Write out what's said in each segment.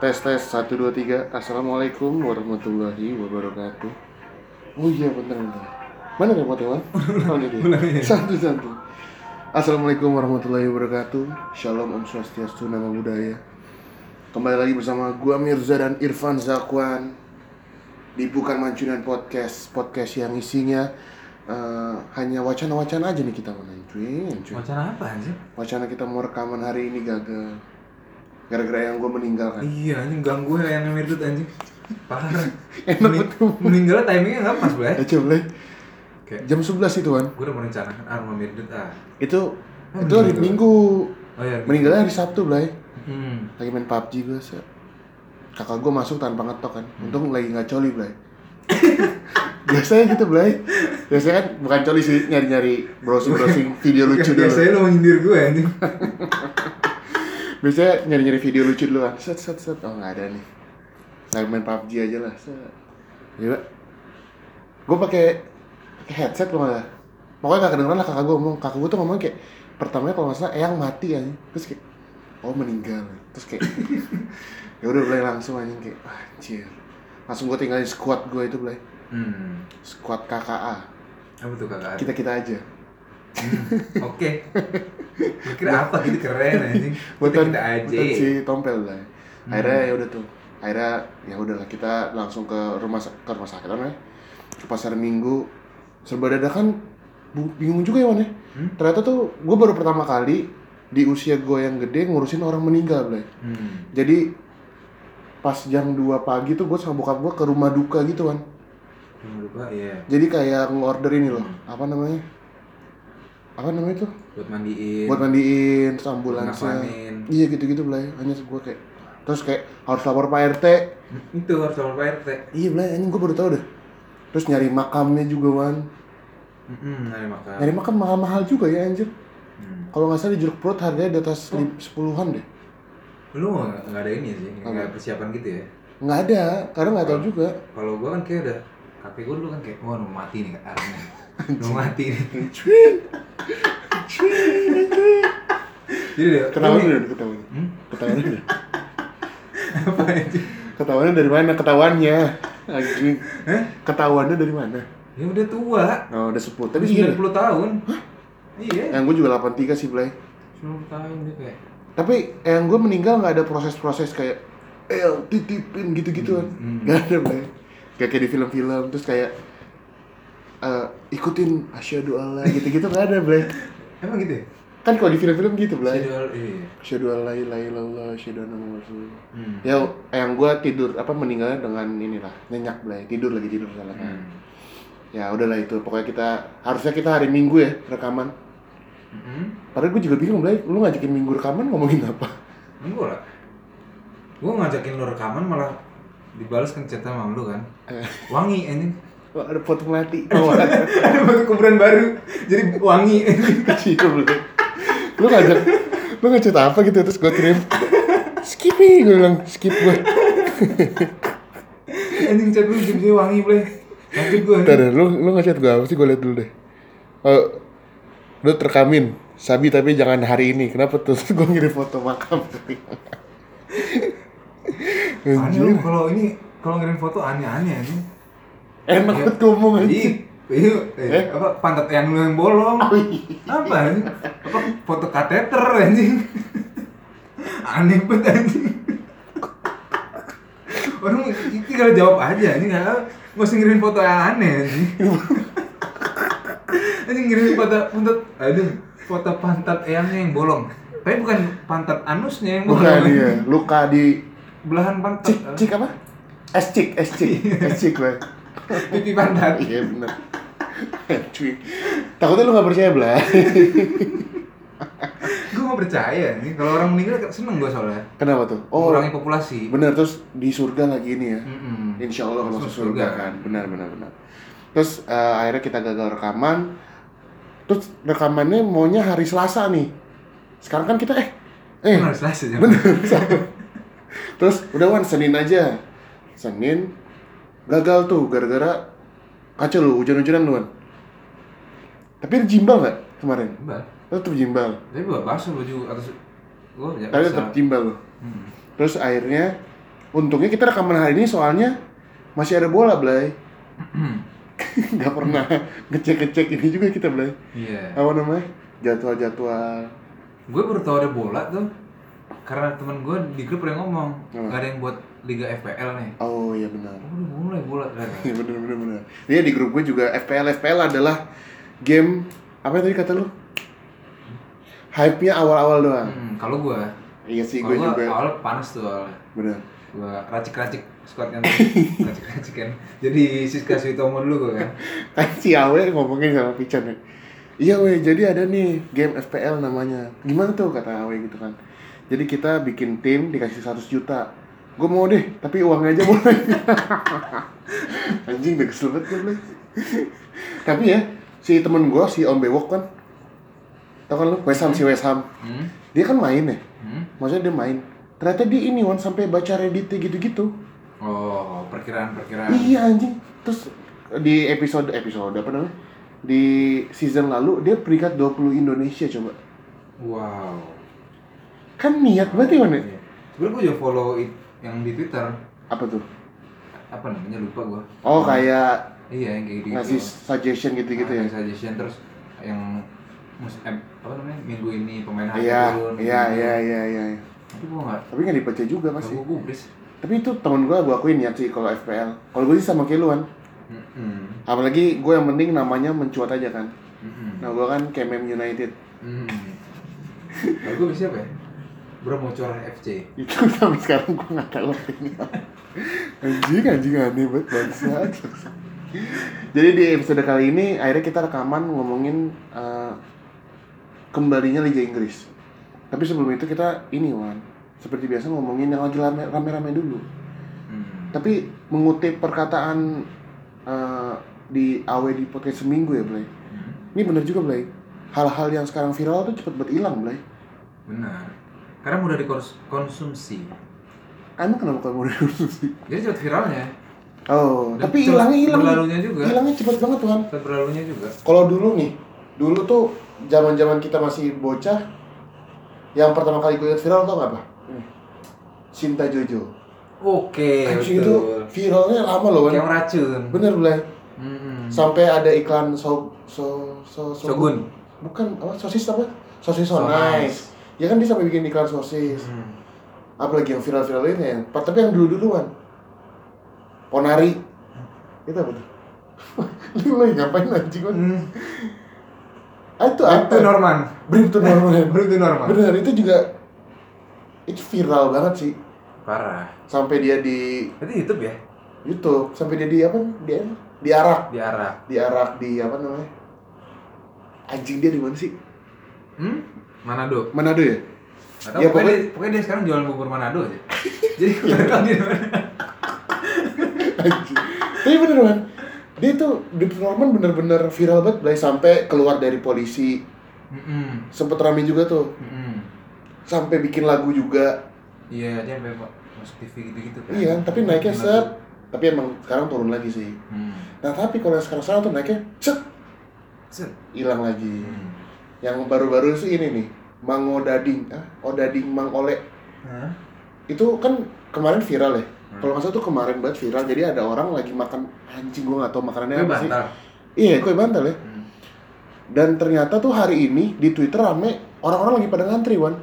Tes tes satu dua tiga. Assalamualaikum warahmatullahi wabarakatuh. Oh iya bentar bentar. Mana remote Wan? Oh ini dia. Satu satu. Assalamualaikum warahmatullahi wabarakatuh. Shalom Om Swastiastu Nama Budaya. Kembali lagi bersama gua Mirza dan Irfan Zakwan di Bukan Mancunian Podcast Podcast yang isinya eh, hanya wacana-wacana aja nih kita menancuin cuy. Wacana apa anjir? Wacana kita mau rekaman hari ini gagal Gara-gara yang gue meninggal kan Iya, anjing ganggu ya yang mirdut anjing. Parah. Enak betul. Meninggal timingnya nggak pas, coba Blay. Kayak Jam 11 itu kan gue udah merencanakan ah mau mirdut ah. Itu Oh, Itu hari. Minggu Oh iya. Meninggalnya hari Sabtu Blay Hmm. Lagi main PUBG gue se Kakak gue masuk tanpa ngetok kan Untung lagi nggak coli Blay Biasanya gitu Blay Biasanya kan bukan coli sih Nyari-nyari browsing-browsing video lucu dulu Biasanya lo menyindir gue anjing. Biasanya nyari-nyari video lucu dulu kan Set set set. Oh nggak ada nih. Lagi main PUBG aja lah. Set. Gila. Gue pakai headset loh malah Pokoknya gak kedengeran lah kakak gue ngomong. Kakak gue tuh ngomong kayak Pertamanya kalau nggak salah Eyang mati ya Terus kayak Oh meninggal. Terus kayak ya udah mulai langsung anjing. Kayak "Wah, Anjir. Langsung gue tinggalin squad gue itu Blay Hmm. Squad KKA Apa tuh kakak? Kita-kita aja Oke. Gue kira apa gitu keren anjing. buatan kita aja. si tompel lah akhirnya ya udah tuh akhirnya ya udahlah kita langsung ke rumah ke rumah sakit apa namanya ke pasar minggu serba dadakan bingung juga ya Wan ya Hmm? ternyata tuh gue baru pertama kali di usia gue yang gede ngurusin orang meninggal Blay. Hmm. jadi pas jam 2 pagi tuh gue sama bokap gue ke rumah duka gitu kan Yang lupa ya. jadi kayak ngorder ini loh apa namanya apa namanya tuh? Buat mandiin. buat mandiin terus ambulansnya. iya gitu gitu belai hanya gue kayak terus kayak harus lapor pak rt Itu harus sama Pak RT. iya belai anjing gue baru tau deh. Terus nyari makamnya juga wan. Hmm, nyari makan. nyari makam mahal mahal juga ya anjir. Hmm. kalau nggak salah di jeruk perut harganya di atas lim- sepuluhan deh. Lu nggak ada ini sih, nggak ada persiapan gitu ya? nggak ada. Karena nggak tahu juga. Kalau gua kan kayak udah kakek gua dulu kan kayak wah mati nih arahnya. Mau mati nih. Jadi dia ketahuan ini- udah ketahuan Hmm? ketahuan udah Apa aja? ketahuannya dari mana ketahuannya anjing Hah? ketahuannya dari mana Ya udah tua. oh udah sepuluh tapi iya 90 tahun. Iya. yang gue juga 83 sih Blay 90 tahun dia kayak. Tapi yang gue meninggal nggak ada proses-proses kayak eh titipin gitu-gitu kan. Hmm. Nggak ada, Blay. Kayak kayak di film-film terus kayak eh, ikutin asyhadu Allah gitu-gitu nggak ada, Blay. Emang gitu ya? Kan kalau di film-film gitu, Blay. Iya. Asyhadu alla ilaha illallah, asyhadu anna. Hmm. Ya, yang gue tidur apa meninggalnya dengan inilah nyenyak, Blay. Tidur lagi tidur salah kan. Hmm. Ya udahlah itu. Pokoknya kita harusnya kita hari Minggu ya rekaman. Hmm. Padahal gue juga bingung, Blay. Lu ngajakin Minggu rekaman ngomongin apa? Enggak lah. Gua ngajakin lu rekaman malah dibalas kan chat sama lu kan. Eh. Wangi anjing. Wah, ada foto melati. Oh, ada. Batu kuburan baru. Jadi wangi kecil lu ngajak lu ngechat apa gitu terus gue kirim skippy gue bilang skip gue Anjing chat lu jadi wangi, Ble. Sakit gua. Ntar deh, lu lu ngechat gue apa sih gue liat dulu deh oh, lu terkamin Sabi tapi jangan hari ini kenapa tuh terus gue ngirim foto makam Aneh lu Anjir, kalau ini kalau ngirim foto aneh-aneh anjing. Enak Iya. banget ngomong aja Ih, iya, eh, apa pantat yang lu yang bolong? Apa anjing? Apa foto kateter anjing? Aneh banget anjing. Orang itu tinggal jawab aja anjing, nggak nggak usah ngirim foto yang aneh anjing. Anjing ngirim foto pantat, aduh, foto pantat eyangnya yang bolong. Tapi bukan pantat anusnya yang bolong. bukan iya luka di Belahan pantat. cik cik apa es cik es cik es cik Pipi pantat. iya bener. Cuy. Takutnya lu gak percaya belah gue gak percaya nih. Kalau orang meninggal seneng gue soalnya. Kenapa tuh? Oh. Mengurangi populasi. Bener terus di surga lagi ini ya? Mm-mm. Insya Allah Masuk masuk surga surga. kan, benar benar benar. Terus eh, akhirnya kita gagal rekaman, terus rekamannya maunya hari Selasa nih. Sekarang kan kita eh eh. Bener, Selasa bener. terus udah wan Senin aja, Senin gagal tuh gara-gara kacau lu hujan-hujanan lu Wan. Tapi jimbal nggak kemarin? Mbak, Tetap jimbal. tapi gue basuh baju atas gue ya Tapi tetap jimbal lu. Hmm. Terus akhirnya Untungnya kita rekaman hari ini soalnya masih ada bola, Blay. Nggak pernah ngecek-ngecek ini juga kita, Blay. Iya. Apa namanya? Jadwal-jadwal. Gue baru tau ada bola tuh karena temen gue di grup pernah ngomong Apa? nggak ada yang buat liga FPL nih. Oh iya benar. Oh, udah mulai bola ternyata. Iya benar benar benar. Iya di grup gue juga FPL FPL adalah game apa tadi kata lu? Hype-nya awal-awal doang. Hmm, kalau gue, Iya sih gue juga. awal panas tuh awalnya. Benar. Gue racik-racik squad kan, racik-racik kan. Jadi Siska Suitomo dulu gue kan. Kan si Awe ngomongin sama Pican ya. Iya weh, jadi ada nih game FPL namanya. Gimana tuh kata Awe gitu kan. Jadi kita bikin tim dikasih 100 juta. Gue mau deh, tapi uangnya aja boleh. Anjing udah kesel banget gue. Tapi ya, si temen gue, si Om Bewok kan. Tau kan lu, West Ham, si West Ham. Hmm? Dia kan main ya. Hmm? Maksudnya dia main. Ternyata dia ini Wan sampai baca Reddit gitu-gitu. Oh, perkiraan-perkiraan. Iya anjing. Terus di episode episode apa namanya? Di season lalu dia peringkat 20 Indonesia coba. Wow. Kan niat ya, Wan ya? Iya. Sebenernya gue juga follow it, yang di Twitter. Apa tuh? Apa namanya lupa gue. Oh, kayak Iya yang kayak gitu. ngasih suggestion gitu-gitu ya. suggestion terus yang mus eh, apa namanya minggu ini pemain harga Iya, turun. iya, gitu. iya, iya, iya. Tapi gue nggak. Tapi nggak dibaca juga pasti. Gue gubris. Tapi itu temen gue, gue akuin niat sih kalau FPL. Kalau gue sih sama Keluan. Hmm. Apalagi gue yang penting namanya mencuat aja kan. Hmm. Nah gue kan Kemem United. Hmm. Kalau gue siapa ya? Bro mau coret FC. itu sampai sekarang gue nggak tahu ini anjing anjing aneh banget bangsat jadi di episode kali ini akhirnya kita rekaman ngomongin eh, kembalinya Liga Inggris tapi sebelum itu kita ini Wan seperti biasa ngomongin yang lagi rame- rame-rame dulu Hmm. tapi mengutip perkataan eh, di AW di podcast seminggu ya Blay Hmm. ini bener juga Blay hal-hal yang sekarang viral tuh cepet banget hilang Blay Benar. Karena mudah dikonsumsi. emang kenapa kamu udah sih Jadi cepat viralnya. Oh, Dan tapi cepat hilangnya hilang. berlalunya juga. Hilangnya cepet banget tuhan. Cepat berlalunya juga. Kalau dulu nih, dulu tuh zaman-zaman kita masih bocah, yang pertama kali gue viral tau gak apa? Cinta Jojo. Oke, Anjing itu viralnya lama loh Kayak kan. racun. Bener Blay. Hmm. Sampai ada iklan so so so, so Shogun. Bukan apa sosis apa? Sosis so, So nice. nice. Ya kan dia sampai bikin iklan sosis. Hmm. Apalagi yang viral-viral ini yang tapi yang dulu-duluan. Ponari. Itu apa tuh? Lu lagi ngapain anjing Wan? Hmm. Ah, itu apa? Itu Norman. Brip to Norman. Itu Norman. Bener, itu juga itu viral banget sih. Parah. Sampai dia di Itu YouTube ya? YouTube, sampai dia di apa? Dia diarak, Di diarak di apa namanya? Anjing dia di mana sih? Hmm? Manado. Manado ya? Gak tau, Ya, pokoknya, pokoknya- dia, pokoknya dia sekarang jualan bubur Manado aja. Jadi gue gak tau di mana. Anjing. Tapi bener kan? Dia tuh to Norman bener-bener viral banget, Blay. sampai keluar dari polisi. Mm-mm. Sempet rame juga tuh, Mm-mm. sampai bikin lagu juga. Iya, dia sampai masuk TV gitu-gitu kan. Iya, tapi naiknya set. Tapi emang sekarang turun lagi sih. Hmm. Nah tapi kalau yang sekarang-sekarang tuh naiknya set Set. hilang lagi. Hmm. Yang baru-baru sih ini nih, Mang Odading, ah, Odading Mang Ole. Hah? Itu kan kemarin viral ya. Hmm. Kalau nggak salah tuh kemarin banget viral. Jadi ada orang lagi makan anjing gua nggak tahu makanannya Gue apa sih. bantal. Iya, kue bantal ya. Hmm. Dan ternyata tuh hari ini di Twitter rame orang-orang lagi pada ngantri, Wan.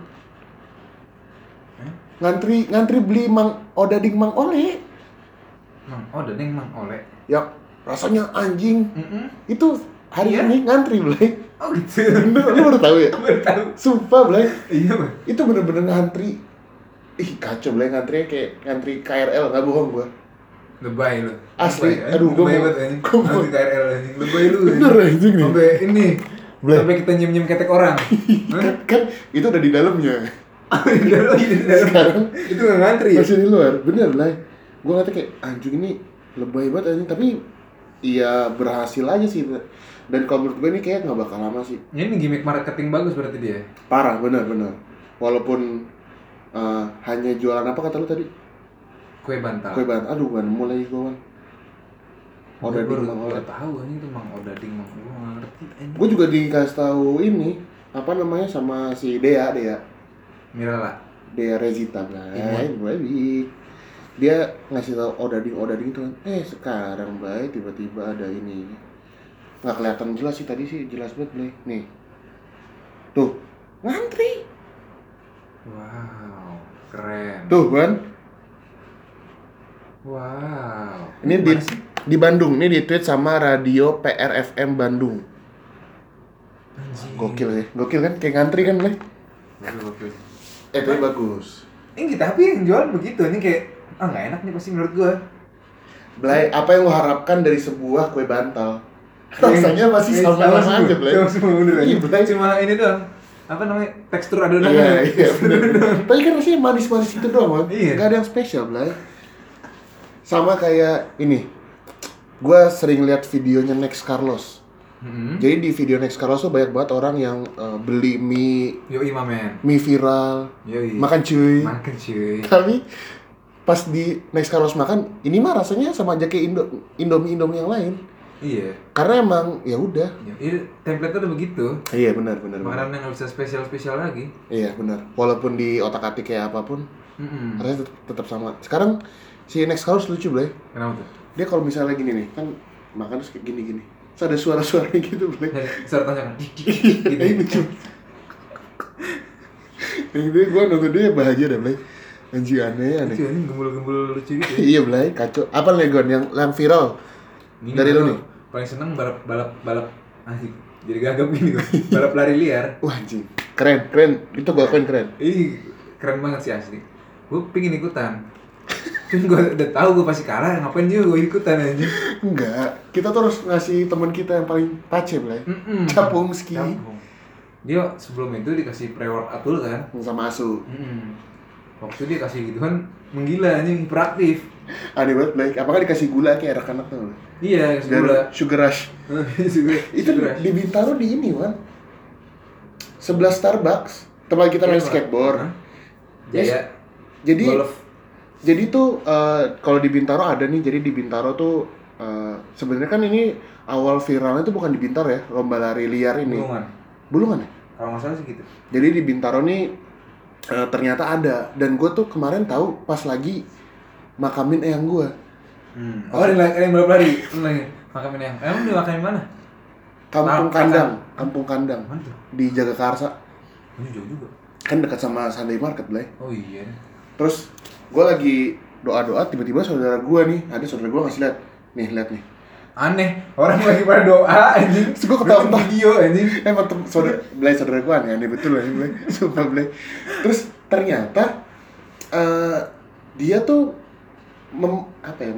Hah? Ngantri ngantri beli Mang Odading Mang Ole. Mang, Deneng Mang Oleh. Ya rasanya anjing. Mm-mm. Itu hari Iya? ini ngantri, Blay. Oh gitu. Bener, lu baru tahu ya? Baru tahu. Sumpah, Blay. Iya, Bang. itu bener-bener ngantri ih kacau boleh ngantri kayak ngantri KRL nggak bohong gua Lebay lu. Asli, Lebay, aduh, gua Lebay banget anjing. Nanti KRL anjing. Lebay lu. bener anjing nih Sampai ini. Boleh. Sampai kita nyem-nyem ketek orang. Kan, kan itu udah di dalamnya Di dalam, sekarang Itu nggak ngantri ya? masih di luar bener lah gua ngeliatnya kayak anjing ini lebay banget anjing tapi iya berhasil aja sih dan kalau menurut gue ini kayak nggak bakal lama sih. Ini gimmick marketing bagus berarti dia. parah bener bener walaupun eh, hanya jualan apa kata lu tadi? Kue bantal. kue ban aduh gua nemu lagi gua Oh, Odading baru Mang baru tahu anjing itu Mang Odading Mang. Gua nggak ngerti gue juga dikasih tahu ini apa namanya sama si Dea Dea. Mirala. Dea Rezita. Blay baik dia ngasih tau odading odading itu kan. Eh sekarang Blay tiba-tiba ada ini nggak kelihatan jelas sih tadi sih jelas banget Blay. Nih. Tuh. Ngantri. Wow, keren. tuh kan Wow. ini di di Bandung. Ini di tweet sama radio PRFM Bandung. Anjing. gokil ya gokil kan? Kayak ngantri kan Blay? Gokil, gokil. eh tapi bagus. Ini tapi yang jual begitu, ini kayak ah nggak enak nih pasti menurut gua. Blay apa yang lo harapkan dari sebuah kue bantal rasanya masih Eh, sama sama sama aja bener Iya. Blay. Cuma ini doang. Apa namanya? Tekstur adonan. Iya, iya. Tapi kan rasanya manis-manis itu doang, man. Iya. Gak ada yang spesial, Blay. Sama kayak ini. Gua sering lihat videonya Next Carlos. Hmm. Jadi di video Next Carlos tuh banyak banget orang yang eh, beli mie, Yo men. mie viral, Yo makan cuy. Makan cuy. Tapi pas di Next Carlos makan, ini mah rasanya sama aja kayak Indo, Indomie Indomie yang lain. Iya. Karena emang ya udah. Ya, Ini template udah begitu. Iya benar benar. Makanan yang nggak bisa spesial spesial lagi. Iya benar. Walaupun di otak atik kayak apa pun, Hmm. rasanya tetap, tetap sama. Sekarang si Next Carlos lucu, Blay. Kenapa tuh? dia kalau misalnya gini nih kan makan terus kayak gini gini terus ada suara-suara gitu boleh Dan suara tangan. ini Gitu. lucu yang itu gue nonton dia bahagia deh Blay anjing aneh aneh ini gembul-gembul lucu gitu. iya Blay kacau apa Legon yang yang viral Ini Dari lu nih? Paling seneng balap balap balap asik. Jadi gagap gini gua. balap lari liar. wah anjing keren keren itu gue akuin keren Ih, keren banget sih asli. Gue pingin ikutan. Cuman gue udah tahu gue pasti kalah, ngapain juga gue ikutan aja. enggak kita tuh harus ngasih teman kita yang paling pace Blay Mm-mm. capung ski Campung. Dia sebelum itu dikasih pre-workout dulu kan. sama asu Mm-mm. Waktu dia kasih gitu kan menggila anjing hiperaktif. aneh banget Blay apakah dikasih gula kayak anak-anak tuh Iya, biar gula. sugar rush Sugar- itu sugar rush. di Bintaro di ini wan sebelah Starbucks tempat kita main Iya, Pak. skateboard? Jaya. jadi Golf. jadi tuh eh, kalau di Bintaro ada nih jadi di Bintaro tuh eh, sebenarnya kan ini awal viralnya tuh bukan di Bintaro ya lomba lari liar ini Bulungan. Bulungan ya Kalau nggak salah sih gitu. jadi di Bintaro nih eh, ternyata ada dan gue tuh kemarin tahu pas lagi makamin eyang gue Hmm. Oh, lagi yang. Ini lagi makamin yang. Emang dia makamin mana? kampung Nah, kandang kampung kandang Mana tuh? di Jagakarsa Ini jauh juga. kan dekat sama Sunday Market Blay Oh iya. Terus gue lagi doa-doa tiba-tiba saudara gue nih ada saudara gue ngasih lihat nih lihat nih Aneh, orang lagi pada doa anjing. Terus gua ketawa-ketawa. Bikin video anjing. emang tem saudara belai saudara gue aneh aneh betul lah belai sumpah belai terus ternyata eh dia tuh mem, apa ya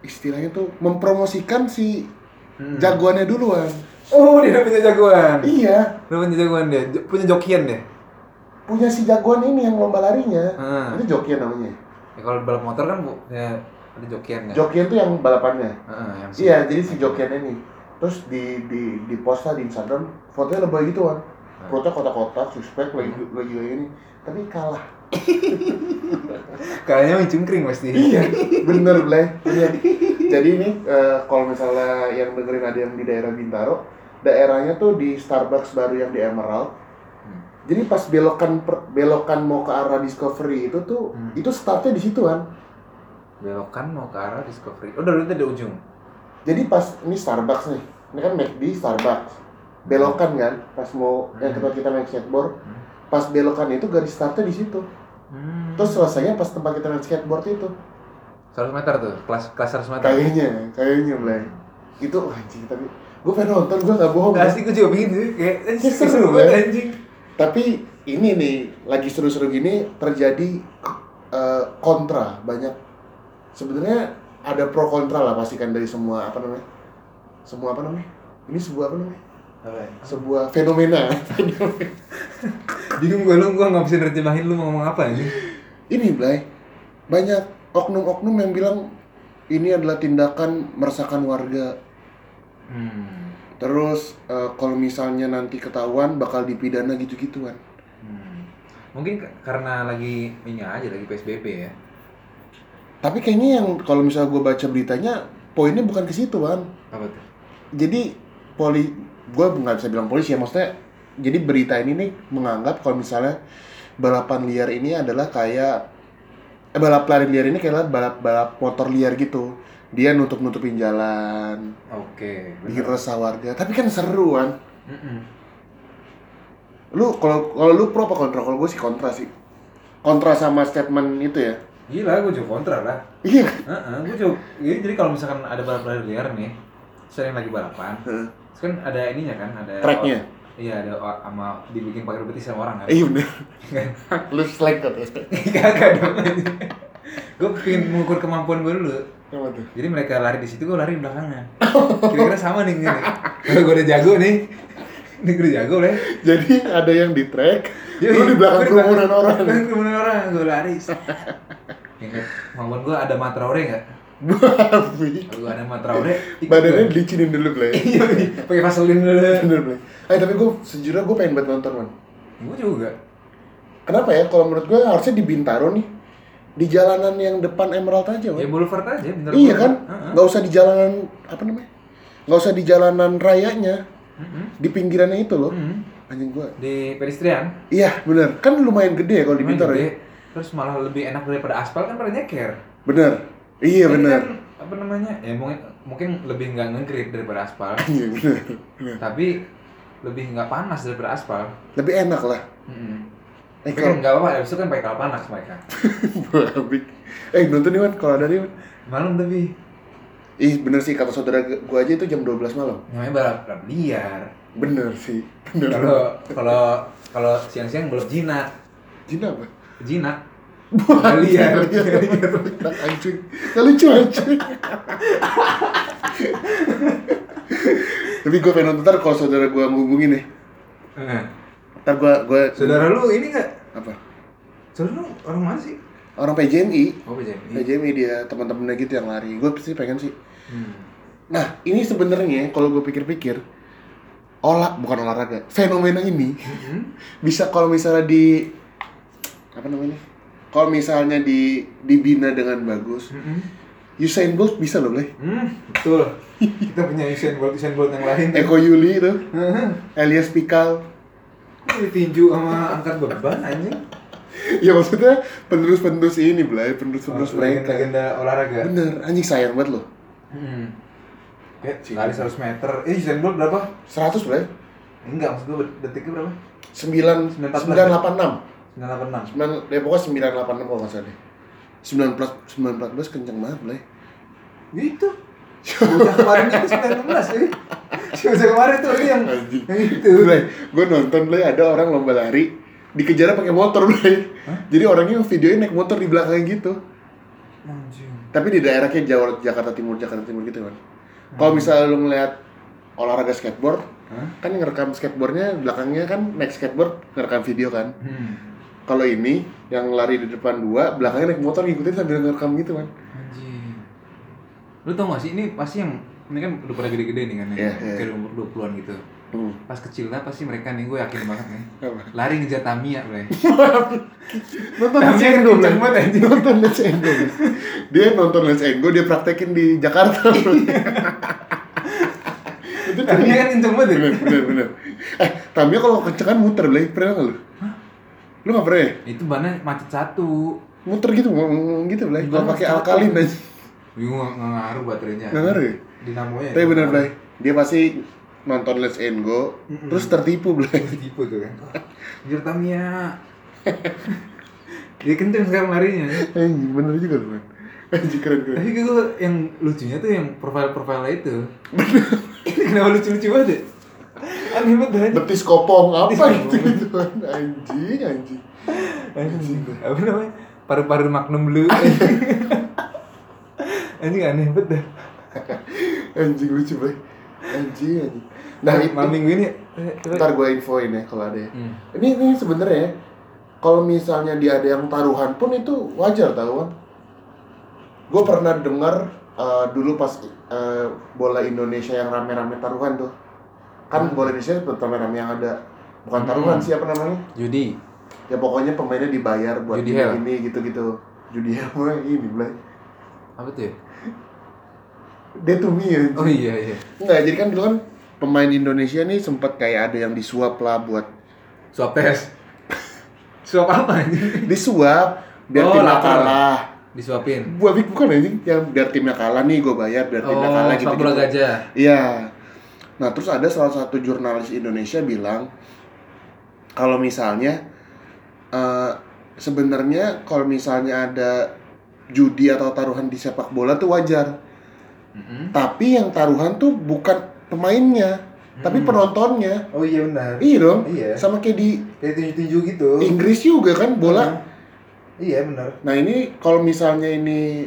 istilahnya tuh mempromosikan si Hmm. jagoannya duluan Oh, dia udah punya jagoan. iya Udah punya jagoan dia, punya jokian deh. punya si jagoan ini yang lomba larinya Hmm. itu jokian namanya Ya, kalau balap motor kan bu, ya ada jokian kan. jokian tuh yang balapannya Heeh, yang Iya, jadi si Jokian ini terus di di di post lah di Instagram fotonya lebay gitu kan. Perutnya kotak-kotak, suspek lagi lagi kayak ini. Tapi kalah. Kayaknya mencungkring pasti. Iya, bener Blay. Iya. Jadi ini eh, kalau misalnya yang dengerin ada yang di daerah Bintaro, daerahnya tuh di Starbucks baru yang di Emerald. Hmm. Jadi pas belokan per- belokan mau ke arah Discovery itu tuh Hmm. itu startnya di situ kan. Belokan mau ke arah Discovery. Oh, dari di ujung. Jadi pas ini Starbucks nih, ini kan McD Starbucks. Belokan kan, pas mau yang Hmm. tempat kita main skateboard, Hmm. pas belokan itu garis startnya di situ. Hmm. Terus selesainya pas tempat kita main skateboard itu. 100 meter tuh, kelas kelas 100 meter. Kayaknya, kayaknya Blay. Itu wah, anjing tapi gue pengen nonton, gue gak bohong. Asli gue juga pengen sih, kayak anjing Seru, banget anjing. Tapi ini nih lagi seru-seru gini terjadi eh, kontra banyak. Sebenarnya ada pro kontra lah pastikan dari semua apa namanya? Semua apa namanya? Ini sebuah apa namanya? Sebuah fenomena. Bingung gue lu, gue gak bisa nerjemahin lu mau ngomong apa anjing. ini Blay banyak oknum-oknum yang bilang ini adalah tindakan meresahkan warga Hmm. terus eh, kalau misalnya nanti ketahuan bakal dipidana gitu-gituan Hmm. Mungkin karena lagi ini aja lagi PSBB ya. Tapi kayaknya yang kalau misalnya gue baca beritanya poinnya bukan ke situ kan Apa tuh? jadi poli gue nggak bisa bilang polisi ya maksudnya jadi berita ini nih menganggap kalau misalnya balapan liar ini adalah kayak eh, balap lari liar ini kayak balap balap motor liar gitu. Dia nutup nutupin jalan. Oke. bikin resah warga. Tapi kan seru kan lu kalau kalau lu pro apa kontra? Kalau gue sih kontra sih. Kontra sama statement itu ya Gila, gue juga kontra lah. iya Heeh, gue juga. Jadi, jadi kalau misalkan ada balap lari liar nih, sering lagi balapan, Heeh. terus kan ada ininya kan, ada Tracknya? Iya, ada sama dibikin pakai rupeti sama orang kan. iya bener Kan? lu slack kan ya Kagak dong. gue pengen mengukur kemampuan gue dulu. apa tuh Jadi mereka lari di situ, gue lari di belakangnya. Kira-kira sama nih gini. Kalau gue udah jago nih, udah jago lah. jadi ada yang di track Yoi, lu di belakang kerumunan orang kerumunan orang, gue lari. Ingat, kemampuan gue ada matraore nggak? babi gue ada matraore, badannya gua. dilicinin dulu play Iya, pakai vaselin dulu. bener play eh tapi gue sejujurnya gue pengen banget nonton man Gue juga. kenapa ya kalau menurut gue harusnya di Bintaro nih di jalanan yang depan Emerald aja Ya man. boulevard aja, bener iya kan Heeh. nggak usah di jalanan apa namanya nggak usah di jalanan rayanya Di pinggirannya itu loh Mm. anjing gue Di pedestrian, iya bener kan lumayan gede ya kalau di gede. ya Terus malah lebih enak daripada aspal kan pada nyeker. bener iya Ini bener kan, apa namanya? Ya mungkin mungkin lebih nggak nge-grip daripada aspal, iya bener bener. tapi lebih nggak panas daripada aspal. lebih enak lah Mm-mm. eh Tapi kan kalau nggak apa-apa, abis itu kan pakai panas mereka. eh nonton nih man kalau ada nih Malam tapi ih bener sih kata saudara gue aja itu jam 12 malam namanya balap balap liar. bener sih bener Kalau kalau kalau siang-siang balap jinak, Jina apa? jinak. Nggak liar. Enak anjing. Gak lucu anjing. Tapi gue pengen nonton ntar kalau saudara gue ngubungin nih. Eh, Ntar gue gue Saudara lu ini nggak? apa? Saudara lu orang mana sih? Orang PJMI. Oh, PJMI. PJMI dia teman-temannya gitu yang lari. Gue pasti pengen sih. Hmm. Nah ini sebenarnya kalau gue pikir-pikir olah bukan olahraga fenomena ini Hmm. bisa kalau misalnya di apa namanya kalau misalnya di dibina dengan bagus Hmm. Usain Bolt bisa loh boleh Hmm, betul. Kita punya Usain Bolt, Usain Bolt yang lain. Eko Yuli itu Heeh. Elias Pikal Ditinju sama angkat beban anjing. ya maksudnya penerus-penerus ini belai penerus-penerus mereka legenda olahraga. bener anjing sayang banget loh Hmm. Kayak lari 100 meter. Eh, Usain Bolt berapa? 100 belai Enggak, maksud gue detiknya berapa? 9 986 986. 986. 9 ya pokoknya 986 kalau nggak salah deh 9 914 kenceng banget belai Gitu. Bocah kemarin itu 19 ya. Bocah kemarin tuh yang yang itu. Blay, gue nonton Blay ada orang lomba lari dikejar pakai motor Blay. Jadi orangnya videonya naik motor di belakangnya gitu. Anjing. Tapi di daerahnya Jawa Jakarta Timur Jakarta Timur gitu kan. Kalau misalnya lu ngeliat olahraga skateboard, Hah? kan yang ngerekam skateboardnya belakangnya kan naik skateboard ngerekam video kan. Hmm. Kalau ini yang lari di depan dua, belakangnya naik motor ngikutin sambil ngerekam gitu kan. Anjing. Lu tau gak sih ini pasti yang ini kan udah pada gede-gede nih kan ya. Iya, iya. Kayak umur 20-an gitu. Hmm. Pas kecilnya pasti mereka nih gue yakin banget nih. Lari ngejar Tamiya, Bre. Nonton Let's Go, kenceng Blay. banget anjing. Nonton Let's Go. Blay. Dia nonton Let's Go, dia praktekin di Jakarta. Itu Tamiya kan kenceng banget ya. bener bener bener eh Tamiya kalau kenceng kan muter Blay pernah nggak lu lu nggak pernah ya Itu bannya macet satu. muter gitu gitu Blay kalau pakai alkalin aja Bingung nggak ngaruh baterainya. nggak ngaruh ya Dinamonya. tapi bener Blay dia pasti nonton Let's and Go Mm-mm. terus tertipu Blay Tipe tuh kan. Ngejar Tamiya. Dia kenceng sekarang larinya. eh bener juga lu man Anjing keren keren Tapi gue yang lucunya tuh yang profile-profile itu. Ini kenapa lucu-lucu banget ya? Aneh banget betis kopong apa Betis gitu gitu kan anjing anjing Anjing. Apa namanya? Paru-paru Magnum Blue. Anjing aneh banget anjing lucu Blay anjing anjing nah Nah, itu malam minggu ini eh, coba- ntar gue infoin ya kalau ada ya Hmm. Ini ini sebenarnya ya, kalau misalnya dia ada yang taruhan pun itu wajar tau kan. Gue pernah dengar eh, dulu pas eh, bola Indonesia yang rame-rame taruhan tuh. Kan bola Indonesia tetap rame-rame yang ada bukan taruhan Hmm. siapa namanya? Judi. Ya pokoknya pemainnya dibayar buat Judi ini, hell. ini gitu-gitu. Judi mah ini belai. Apa tuh ya? Dia tuh mie ya. Oh iya iya. Enggak, jadi kan dulu kan pemain Indonesia nih sempat kayak ada yang disuap lah buat Swab tes. Swab apa anjing? disuap biar Oh, timnya lapar. kalah Disuapin. buat bukan anjing yang biar timnya kalah nih gue bayar biar timnya Oh, kalah gitu sepak bola gajah. Iya. Nah, terus ada salah satu jurnalis Indonesia bilang kalau misalnya eh, sebenarnya kalau misalnya ada judi atau taruhan di sepak bola tuh wajar. Mm-mm. Tapi yang taruhan tuh bukan pemainnya, tapi Hmm. penontonnya. Oh iya benar. Iya dong. Iya. Sama kayak di Kayak tunjuk-tunjuk gitu. Inggris juga kan bola. Iya benar. Nah, ini kalau misalnya ini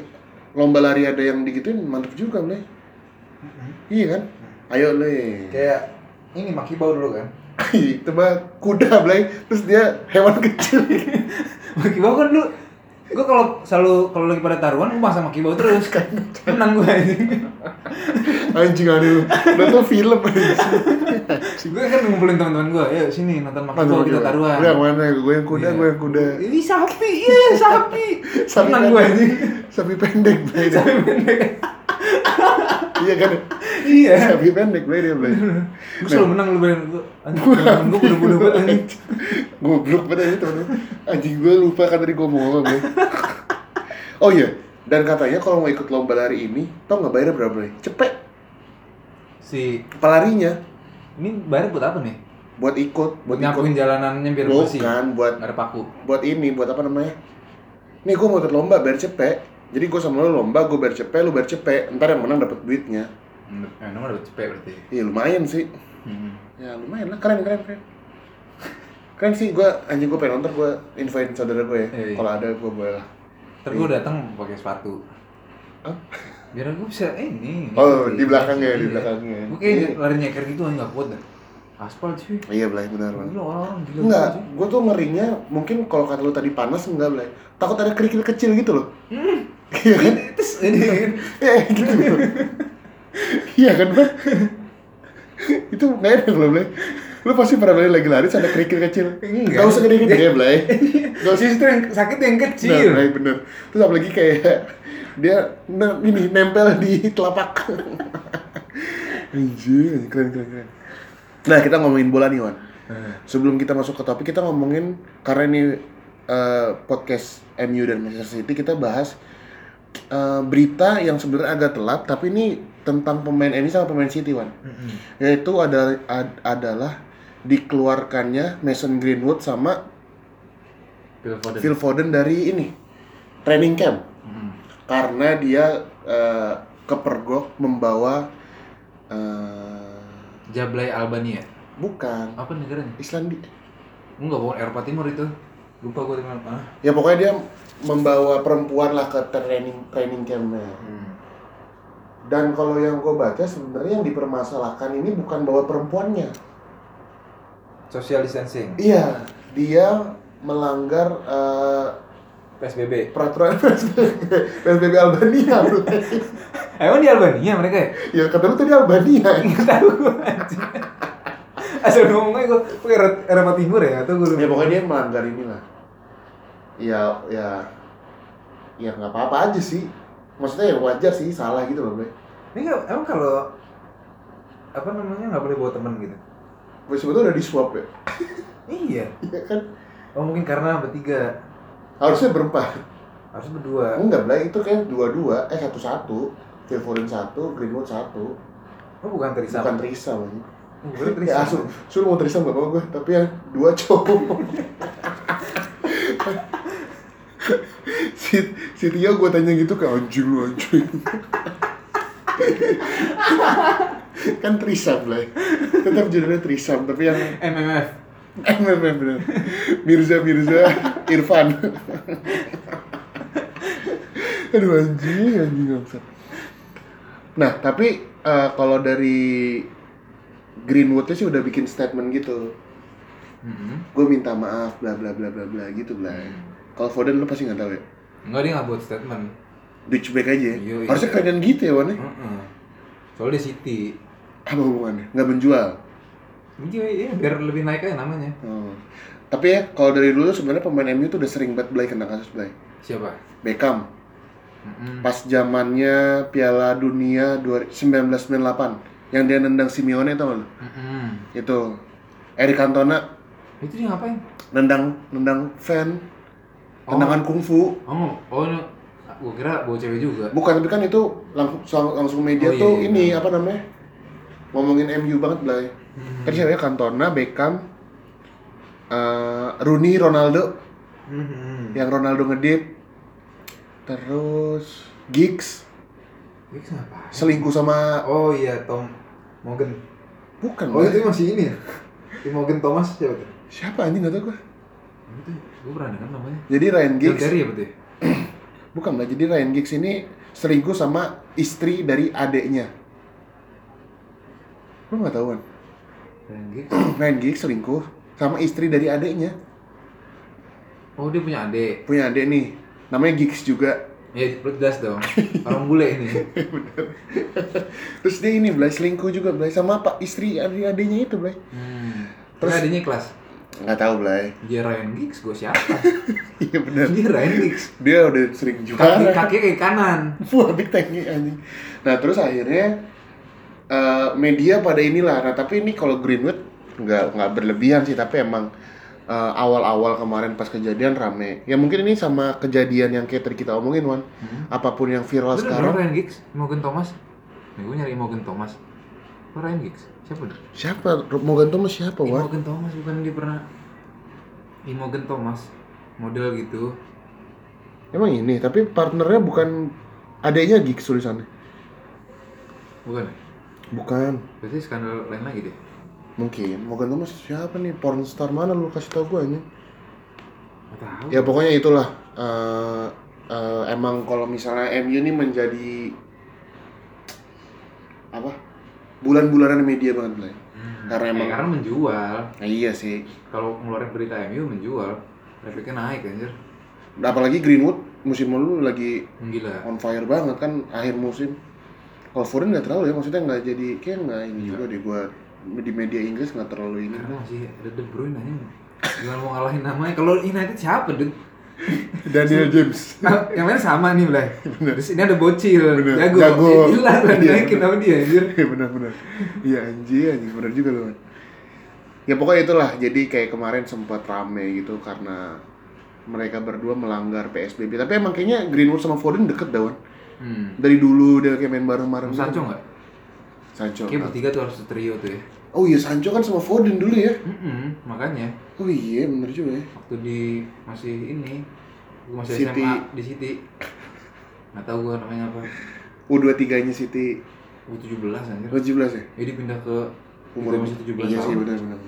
lomba lari ada yang digituin mantep juga, Le. Iya kan? Ayo, Le. Kayak ini makibau dulu kan. itu mah kuda Blay terus dia hewan kecil Makibau kan dulu gue kalau selalu kalau lagi pada taruhan gue masang makibau terus. Kan. Menang gue anjing. Anjing udah tuh film anjing. Gue kan ngumpulin teman-teman gue ya sini nonton makibau kita taruhan. Udah mana? Gue yang kuda Iya. gue yang kuda. Ini sapi iya sapi. Sapi menang gue anjing. Sapi pendek sapi pendek iya kan? Iya. Sapi pendek Blay dia Blay gue selalu menang lu bayangin gue anjing gue bodoh-bodoh banget anjing. Goblok banget aja temen anjing gue lupa kan tadi gue mau ngomong oh iya dan katanya kalau mau ikut lomba lari ini tau nggak bayarnya berapa Blay cepet. Si pelarinya. Ini bayar buat apa nih? Buat ikut buat nyapuin jalanannya biar bersih. Bukan buat ada paku. buat ini buat apa namanya? Nih gue mau ikut lomba biar cepet jadi gue sama lo lomba gue biar cepet lu biar cepet ntar yang menang dapat duitnya eh, nomor udah cepet berarti iya lumayan sih hmm. ya lumayan lah keren keren keren keren sih gue anjing gue pengen nonton gue invite saudara gue ya Iya, iya. kalau ada gue boleh lah Ntar gue datang pakai sepatu. Hah? Biar gue bisa eh, ini. oh di belakangnya di Iya. belakangnya Gue kayak Iya. lari nyeker gitu nggak kuat dah. Aspal cuy. iya belai benar benar Gila orang-orang gila. Enggak, gue tuh ngerinya mungkin kalau kata lu tadi panas enggak belai takut ada kerikil kecil gitu loh Hmm. Iya kan Terus ini kan. Eh, gitu iya kan Bang? itu nggak enak loh Blay lu pasti pernah Blay lagi lari ada kerikil kecil Enggak. Gak usah gede-gede ya Blay Gak usah Justru yang sakit yang Bener, kecil. Blay, bener Terus apalagi kayak Dia ne- ini nempel di telapak Anjir, keren keren keren Nah kita ngomongin bola nih Wan Eh, Sebelum kita masuk ke topik kita ngomongin Karena ini eh, podcast MU dan Manchester City Kita bahas eh, berita yang sebenarnya agak telat Tapi ini tentang pemain MU sama pemain City Wan mm-mm. yaitu ada, ad- adalah dikeluarkannya Mason Greenwood sama Phil Foden. Phil Foden dari ini training camp Mm-mm. karena dia eh, kepergok membawa eh, Jablay Albania. bukan Apa negaranya? Islandia Enggak, bukan Eropa Timur itu. Lupa gue dengan ah. ya pokoknya dia membawa perempuan lah ke training training campnya Hmm. dan kalau yang gue baca sebenarnya yang dipermasalahkan ini bukan bawa perempuannya Social distancing. iya dia melanggar eh, PSBB. peraturan PSBB Albania bro. Emang di Albania mereka ya? ya kata lu tadi Albania Nggak tahu gue. Asal ngomongnya gue pakai Eropa- Timur ya atau gue ya pokoknya dia melanggar inilah. Ya ya ya nggak apa-apa aja sih. Maksudnya ya wajar sih salah gitu loh bre. Ini nggak emang kalau apa namanya nggak boleh bawa teman gitu? gue sebetulnya udah di swap ya Iya. Iya kan? Oh mungkin karena bertiga. Harusnya berempat. Harus berdua. enggak bray itu kan dua-dua. Eh satu-satu. Phil Foden satu Greenwood satu. Oh bukan Teresa. bukan Trisam aja Bukan Teresa. ya asu suruh mau Trisam gak apa gue tapi yang dua cowok si si Tia gue tanya gitu kayak anjing lu anjing kan Trisam lah tetap judulnya Trisam tapi yang MMF. eh bener. Mirza Mirza Irfan aduh anjing anjing bangsat nah tapi eh, kalau dari Greenwoodnya sih udah bikin statement gitu Mm-hmm. gue minta maaf bla bla bla bla bla gitu bla kalau Foden lu pasti nggak tahu ya Enggak dia nggak buat statement. Dutchback aja ya? Iya, iya. harusnya kalian gitu ya Wan ya? Heeh. Soalnya dia City. apa hubungannya nggak menjual Iya, iya, biar lebih naik aja namanya. oh. tapi ya kalau dari dulu sebenarnya pemain MU tuh udah sering banget Blay kena kasus Blay Siapa? Beckham Mm-mm. pas zamannya Piala Dunia dua- 1998 yang dia nendang Simeone tau gak lu? Mm-mm. itu Eric Cantona Itu dia ngapain? nendang nendang fan tendangan kungfu Oh, oh, gua kira bawa cewek juga. bukan tapi kan itu langsung langsung media Oh, iya, tuh iya, ini benar. apa namanya ngomongin MU banget Blay Hmm. kan ceweknya Cantona Beckham eh, Rooney Ronaldo Hmm. yang Ronaldo ngedip terus Giggs Giggs ngapain? selingkuh sama Oh iya, Tom Morgan. bukan Oh itu masih ini ya? Tim Morgan Thomas siapa tuh? siapa anjing gak tau gue Itu gue pernah dengar namanya. jadi Ryan Giggs Terry ya betul? bukan lah jadi Ryan Giggs ini selingkuh sama istri dari adeknya lu nggak tahu kan Ryan Giggs. Ryan Giggs selingkuh sama istri dari adeknya Oh dia punya adik. punya adek nih namanya Giggs juga Ya lu jelas dong. Orang bule ini. terus dia ini Blay selingkuh juga Blay sama pak istri dari adeknya itu Blay Hmm. Terus- adiknya kelas. nggak tahu Blay Dia Ryan Giggs, gue siapa? iya benar Dia Ryan Giggs. dia udah sering Kaki juara kakinya kayak kanan. Wah, big tanki anjing. Nah, terus akhirnya eh, media pada inilah. Nah, tapi ini kalau Greenwood nggak nggak berlebihan sih, tapi emang eh, awal-awal kemarin pas kejadian rame. Ya mungkin ini sama kejadian yang kayak tadi kita omongin, Wan. Hmm. Apa pun yang viral Lu sekarang. Ryan Giggs, Morgan Thomas. Nih gue nyari Morgan Thomas. Lu Ryan Giggs, siapa? Siapa? Morgan Thomas siapa, Wan? Morgan Thomas bukan dia pernah Morgan Thomas model gitu. Emang ini, tapi partnernya bukan adanya Giggs tulisannya. Bukan. ya? Bukan. Berarti skandal lain lagi deh. Mungkin Morgan Thomas siapa nih? Pornstar mana lu kasih tau gue tahu. ya pokoknya itulah eh, eh, emang kalau misalnya MU ini menjadi apa bulan-bulanan media banget lah Hmm. karena Eh, emang- karena menjual. nah, iya sih Kalau ngeluarin berita MU menjual, trafficnya naik anjir. apalagi Greenwood musim lalu lagi Gila. on fire banget kan akhir musim kalau Foden nggak terlalu ya maksudnya nggak jadi kayak nggak ini Iya. juga deh gua di media Inggris nggak terlalu ini Karena masih ada De Bruyne aja. Gimana mau ngalahin namanya? Kalau United siapa, Dun? Daniel James Nah, yang lain sama nih, Blay. Terus ini ada bocil, Bener. jago. Jago. Ya, Gila, lah Iya, naikin sama dia anjir. Iya benar-benar. Iya anjing, anjing benar juga loh. Ya pokoknya itulah. Jadi kayak kemarin sempat rame gitu karena mereka berdua melanggar PSBB. Tapi emang kayaknya Greenwood sama Foden deket dah, Wan. Hmm. Dari dulu dia kayak main bareng-bareng. Sancho gitu. nggak? Sancho. Kayak bertiga tuh harus trio tuh ya. Oh iya Sancho kan sama Foden dulu ya. Mm-mm, makanya Oh iya bener juga ya. waktu di masih ini masih City. SMA di City nggak tahu gua namanya apa U23-nya City U17 anjir 17 ya? jadi pindah ke Umur masih 17 Iya tahun sih benar benar.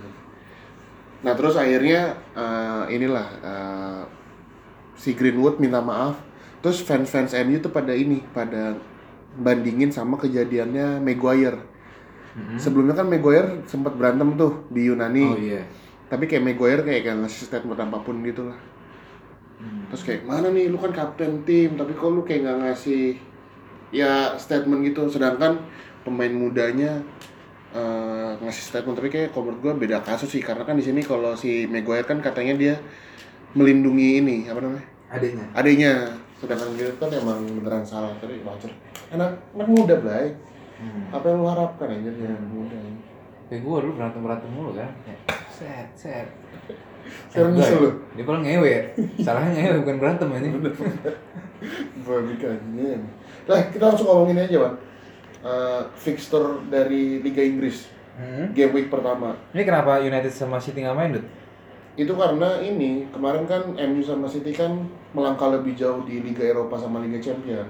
Nah, terus akhirnya eh, inilah eh, si Greenwood minta maaf. Terus fans-fans MU tuh pada ini, pada bandingin sama kejadiannya Maguire. Mm-mm. Sebelumnya kan Maguire sempat berantem tuh di Yunani. oh iya Tapi kayak Maguire kayak gak ngasih statement apa pun gitu lah. Hmm. Terus kayak mana nih lu kan kapten tim, tapi kok lu kayak gak ngasih ya statement gitu. Sedangkan pemain mudanya eh, ngasih statement tapi kayak kalau menurut gua beda kasus sih karena kan di sini kalau si Maguire kan katanya dia melindungi ini apa namanya adiknya adanya sedangkan dia kan emang beneran salah tapi wajar anak anak muda belai hmm. apa yang lu harapkan aja dia anak muda ya. kayak gua dulu berantem berantem mulu kan Kayak, set set Sekarang nyesel ya? lu? dia paling ngewe ya salahnya ngewe bukan berantem ini Babikannya. Nah, kita langsung ngomongin aja, Wan. Eh, fixture dari Liga Inggris hmm. game week pertama. ini kenapa United sama City nggak main Dut? Itu karena ini kemarin kan MU sama City kan melangkah lebih jauh di Liga Eropa sama Liga Champion.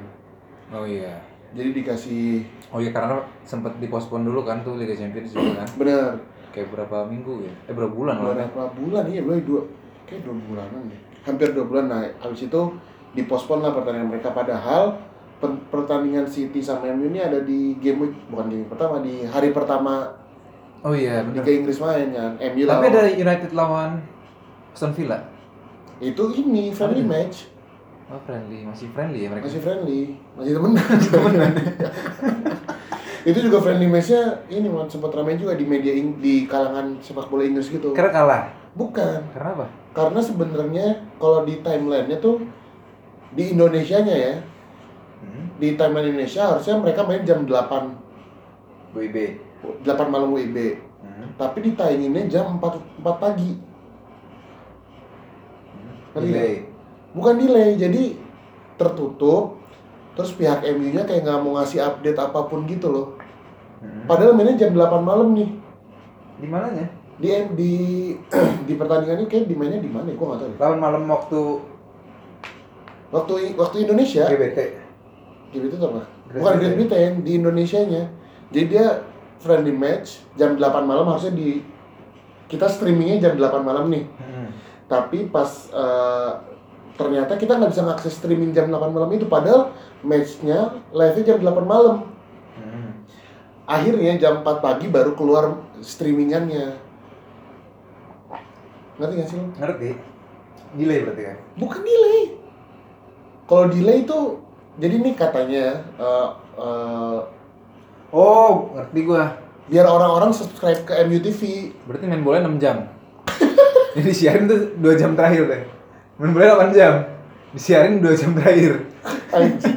oh iya Jadi dikasih oh iya karena sempat dipospon dulu kan tuh Liga Champions juga kan benar kayak berapa minggu ya eh berapa bulan lah kan beberapa bulan iya belum dua kayak dua bulanan deh. Hampir dua bulan. Nah, habis itu dipospon lah pertandingan mereka padahal per- pertandingan City sama MU ini ada di game week bukan game pertama di hari pertama oh iya benar Liga Inggris main kan. MU tapi lawan- ada United lawan Aston Villa? Itu ini friendly match. Oh friendly. Masih friendly ya mereka? Masih friendly. Masih temenan. Temenan. Itu juga friendly matchnya ini sempat ramai juga di media di kalangan sepak bola Inggris gitu. Karena kalah? Bukan. Karena apa? Karena sebenarnya kalau di timelinenya tuh di Indonesianya ya hmm. di timeline Indonesia harusnya mereka main jam 8 WIB 8 malam WIB hmm. tapi ditayanginnya jam 4, 4 pagi delay bukan delay jadi tertutup terus pihak MU-nya kayak nggak mau ngasih update apa pun gitu loh Hmm. padahal mainnya jam 8 malam nih Di mananya? di di di pertandingannya kayak di mainnya di mana ya? gue nggak tahu deh. Lawan malam waktu waktu waktu Indonesia GBT. GBT itu apa Great bukan. Great Britain di Indonesia nya jadi dia friendly match jam 8 malam harusnya di kita streamingnya jam 8 malam nih Hmm. Tapi pas eh, ternyata kita nggak bisa ngakses streaming jam 8 malam itu padahal matchnya live-nya jam 8 malam Hmm. akhirnya jam 4 pagi baru keluar streamingannya ngerti gak sih lo? Ngerti? Delay berarti kan? bukan delay kalau delay itu jadi nih katanya eh, eh, Oh, ngerti gua. biar orang-orang subscribe ke MUTV Berarti main bola 6 jam. Jadi siarin tuh 2 jam terakhir deh. Main bola 8 jam. Disiarin 2 jam terakhir. anjing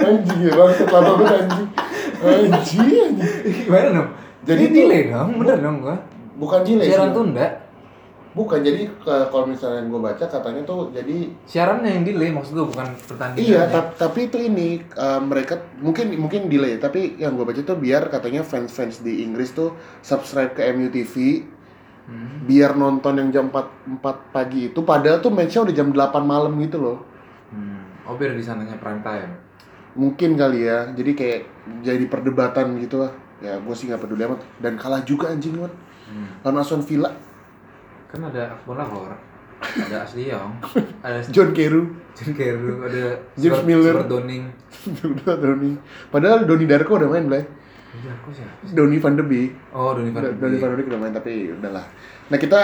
anjing ya bang setelah banget anjing anjing anjing Gimana dong? Jadi itu- delay dong, bener dong gua. bukan delay Siaran sih. tunda. bukan jadi kalau misalnya gue baca katanya tuh jadi Siarannya yang delay maksud gua bukan pertandingan. Iya, tap- tapi itu ini uh, mereka mungkin mungkin delay, tapi yang gue baca tuh biar katanya fans-fans di Inggris tuh subscribe ke MUTV Hmm. biar nonton yang jam 4, 4 pagi itu padahal tuh matchnya udah jam 8 malam gitu loh. Hmm. Oh biar di sananya prime time. Mungkin kali ya. Jadi kayak jadi perdebatan gitu lah. Ya gue sih nggak peduli amat dan kalah juga anjing man. Hmm. Lawan Aston Villa, Kan ada Akbar Lahore, ada Asli Yong, ada John Carew, John Carew, ada James Miller. Udah Doni. Padahal Doni Darko udah main, Blay. Aku siapa? Doni van de Beek. Oh, Donny van de Donny Beek. van de Beek udah main tapi udahlah. Nah kita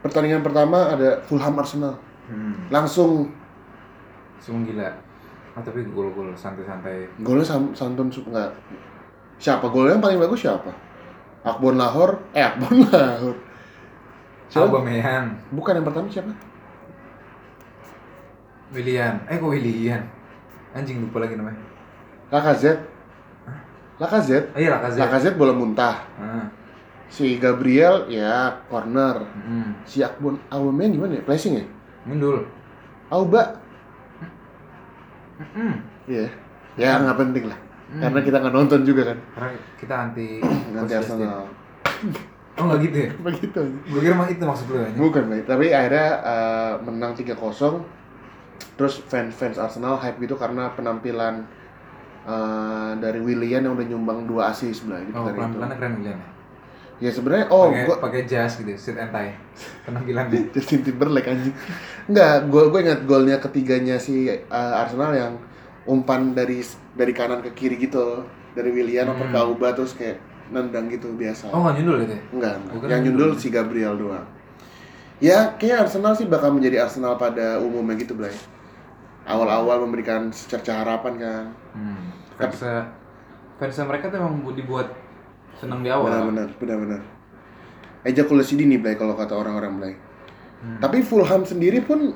pertandingan pertama ada Fulham Arsenal. Hmm. Langsung Sungguh gila. Ah, tapi gol-gol santai-santai. golnya Sam- Santun enggak. Siapa golnya yang paling bagus siapa? Akbon Lahore, eh Akbon Lahore. Siapa? Aubameyang, Bukan yang pertama siapa? Willian. Eh kok Willian? Anjing lupa lagi namanya. Lacazette. Lacazette. Oh iya Lacazette. Lacazette bola muntah. Ah. Si Gabriel ya corner. Hmm. Si Akbon Aubameyang gimana ya? Placing ya? Mundul. Auba. Hmm. Iya. Ya nggak penting lah. Hmm. Karena kita nggak nonton juga kan. Karena kita anti Justin. Arsenal. Oh nggak gitu ya? Begitu. Gue kira emang itu maksud lu ya? Bukan, tapi akhirnya eh, menang 3-0. Terus fans-fans Arsenal hype gitu karena penampilan eh, dari Willian yang udah nyumbang dua assist sebelah di Oh, pertandingan itu. pelan-pelannya keren Willian. Ya sebenarnya oh pakai gua pakai jas gitu, sit and tie. Penampilannya. Justin Timberlake anjing. Enggak, gua gue ingat golnya ketiganya si eh, Arsenal yang umpan dari dari kanan ke kiri gitu. Dari Willian oper Hmm. ke Auba terus kayak nendang gitu biasa. Oh nggak nyundul gitu ya? Enggak, Gua enggak. yang nyundul si Gabriel doang. Ya, kayak Arsenal sih bakal menjadi Arsenal pada umumnya gitu, Blay. Awal-awal memberikan secerca harapan kan. Hmm. Fansnya, fansnya mereka tuh emang dibuat senang di awal. Benar-benar, benar-benar. Ejakulasi dini, Blay, kalau kata orang-orang, Blay. Hmm. Tapi Fulham sendiri pun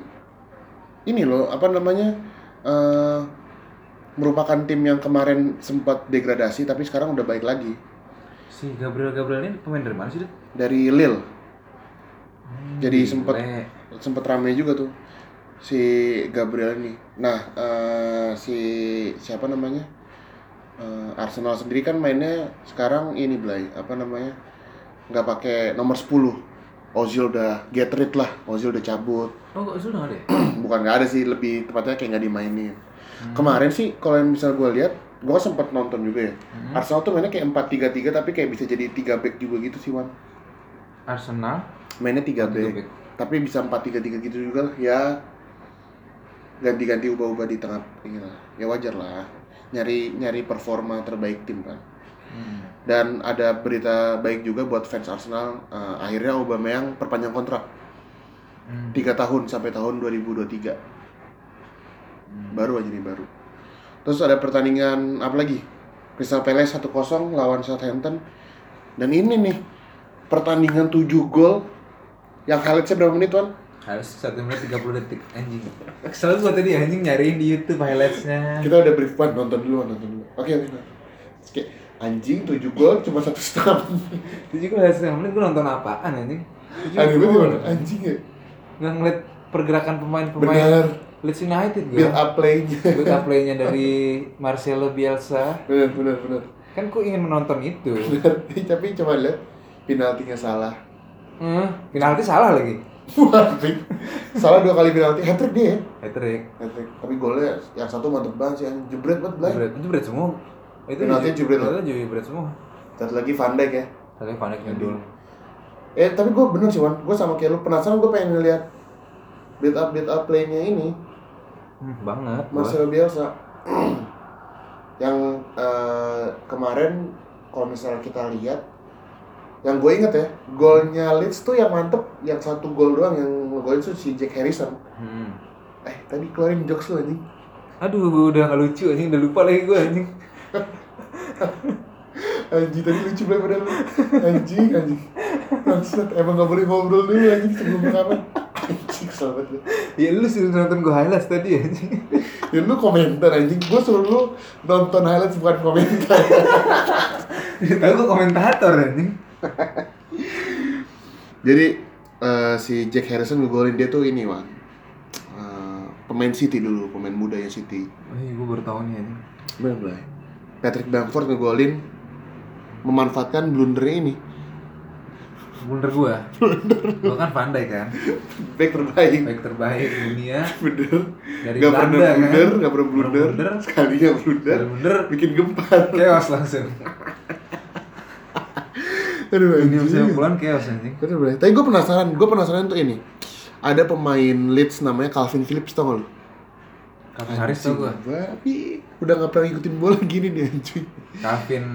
ini loh, apa namanya? eh, merupakan tim yang kemarin sempat degradasi tapi sekarang udah baik lagi Si Gabriel Gabriel ini pemain dari mana sih? Dari Lille. Hmm, Jadi gile. sempet sempet rame juga tuh si Gabriel ini. Nah, eh, si siapa namanya? Eh, Arsenal sendiri kan mainnya sekarang ini Blay, apa namanya? nggak pakai nomor 10. Ozil udah get rid lah, Ozil udah cabut. Oh, kok sudah nggak ada ya? Bukan nggak ada sih, lebih tepatnya kayak nggak dimainin. Hmm. Kemarin sih kalau yang misal gue lihat, gue sempet nonton juga ya. Hmm. Arsenal tuh mainnya kayak 4-3-3 tapi kayak bisa jadi 3 back juga gitu sih, Wan. Arsenal, Mainnya 3 tiga back. back. tapi bisa 4-3-3 gitu juga lah ya ganti-ganti ubah-ubah di tengah ini lah ya wajar lah nyari nyari performa terbaik tim kan Hmm. dan ada berita baik juga buat fans Arsenal eh, akhirnya Aubameyang perpanjang kontrak Hmm. 3 tahun sampai tahun 2023 Hmm. baru aja nih baru terus ada pertandingan apa lagi Crystal Palace 1-0 lawan Southampton dan ini nih pertandingan 7 gol yang highlightnya berapa menit Wan? Harus satu menit 30 detik anjing. Kesel gua tadi anjing nyariin di YouTube highlightsnya. kita udah brief Wan, nonton dulu nonton dulu oke oke Oke, anjing 7 gol cuma satu setengah menit Jadi gua setengah menit gua nonton apaan anjing? Tujuh banget gol. Wan. anjing ya Nggak ngeliat pergerakan pemain-pemain. benar Leeds United build gue. up play-nya. Build up play-nya dari Marcelo Bielsa. bener bener bener. Kan ku ingin menonton itu. Bener. Tapi coba lihat penaltinya salah. Hmm, penalti salah lagi. Salah dua kali penalti, hat trick dia. ya? Hat-trick. Hat-trick. Tapi golnya yang satu mantep banget sih, yang jebret banget Blay. Jebret, jebret semua. Itu Penaltinya jebret. Penaltinya jebret semua. Satu lagi Van Dijk ya. Tadi Van Dijk ngedul. Eh tapi gue bener sih Wan, gue sama kayak lu penasaran gue pengen ngeliat build up build up play-nya ini Hmm, banget. gua. Marcelo Bielsa yang eh, kemarin kalau misalnya kita lihat yang gue inget ya golnya Leeds tuh yang mantep yang satu gol doang yang ngegolin tuh si Jack Harrison Hmm. eh tadi keluarin jokes lu anjing Aduh, udah gak lucu anjing, udah lupa lagi gue anjing. anjing tadi lucu banget padahal lu. anjing anjing Maksud, emang gak boleh ngobrol dulu anjing sebelum rekaman anjing banget lu. Ya lu suruh nonton gue highlights tadi anjing. ya lu komentar anjing gue suruh lu nonton highlights bukan komentar Tahu gue komentator anjing. Jadi eh, si Jack Harrison ngegolin dia tuh ini wan Eh, pemain City dulu, pemain mudanya City. Oh iya, gue baru tahu nih anjing. Bener bener. Patrick Bamford ngegolin memanfaatkan blundernya ini. Blunder gue. Gue kan pandai kan. Back terbaik. Baik terbaik dunia. Bener. Dari gak Belanda, pernah kan? blunder, gak pernah blunder. blunder. Sekalinya blunder, Baru blunder. bikin gempar. Chaos langsung. Aduh, Ini anjing. musim bulan chaos anjing. Bener bener. Tapi gue penasaran, gue penasaran tuh ini. Ada pemain Leeds namanya Calvin Phillips tau gak lu? Calvin Harris tau gue. Tapi udah gak pernah ngikutin bola gini nih anjing. Calvin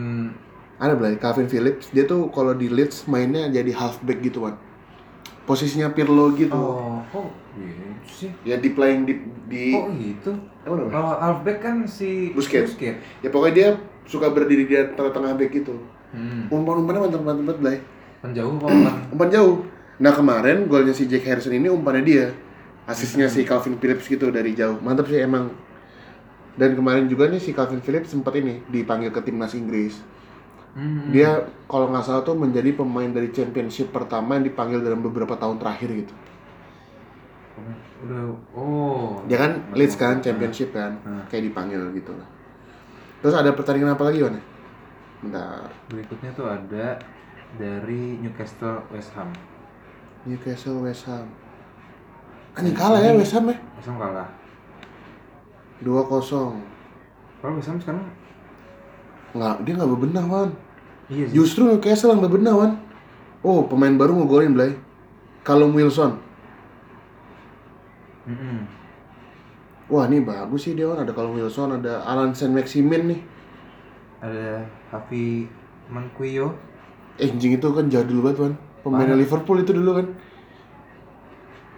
Ada belai Calvin Phillips, dia tuh kalau di Leeds mainnya jadi halfback gitu kan. Posisinya Pirlo gitu. Oh, kok gitu sih? Ya di playing di di Kok gitu? apa namanya? Kalau halfback kan si Busquets. Busquets. Ya pokoknya dia suka berdiri di tengah-tengah back gitu. Hmm. Umpan-umpannya mantap-mantap banget, Blay. Penjauh apa umpan? Umpan jauh. Nah, kemarin golnya si Jack Harrison ini umpannya dia. Asisnya si Calvin Phillips gitu dari jauh. Mantap sih emang. Dan kemarin juga nih si Calvin Phillips sempat ini dipanggil ke timnas Inggris. Hmm. Dia kalau nggak salah tuh menjadi pemain dari championship pertama yang dipanggil dalam beberapa tahun terakhir gitu. udah oh. Dia kan Leeds kan championship kan, Hmm. kayak dipanggil gitu lah. Terus ada pertandingan apa lagi Wan? Bentar. Berikutnya tuh ada dari Newcastle West Ham. Newcastle West Ham. Anjing kalah ya West Ham ya? West Ham kalah. 2-0. Kalau West Ham sekarang Nggak, dia nggak bebenah Wan. iya sih. Justru Newcastle yang bebenah Wan. Oh, pemain baru ngegolin Blay. Callum Wilson. Mm-mm. Wah, ini bagus sih dia Wan. Ada Callum Wilson, ada Alan Saint Maximin nih. Ada Hafi Manquillo. Eh, anjing itu kan jadul banget Wan. Pemain. Liverpool itu dulu kan.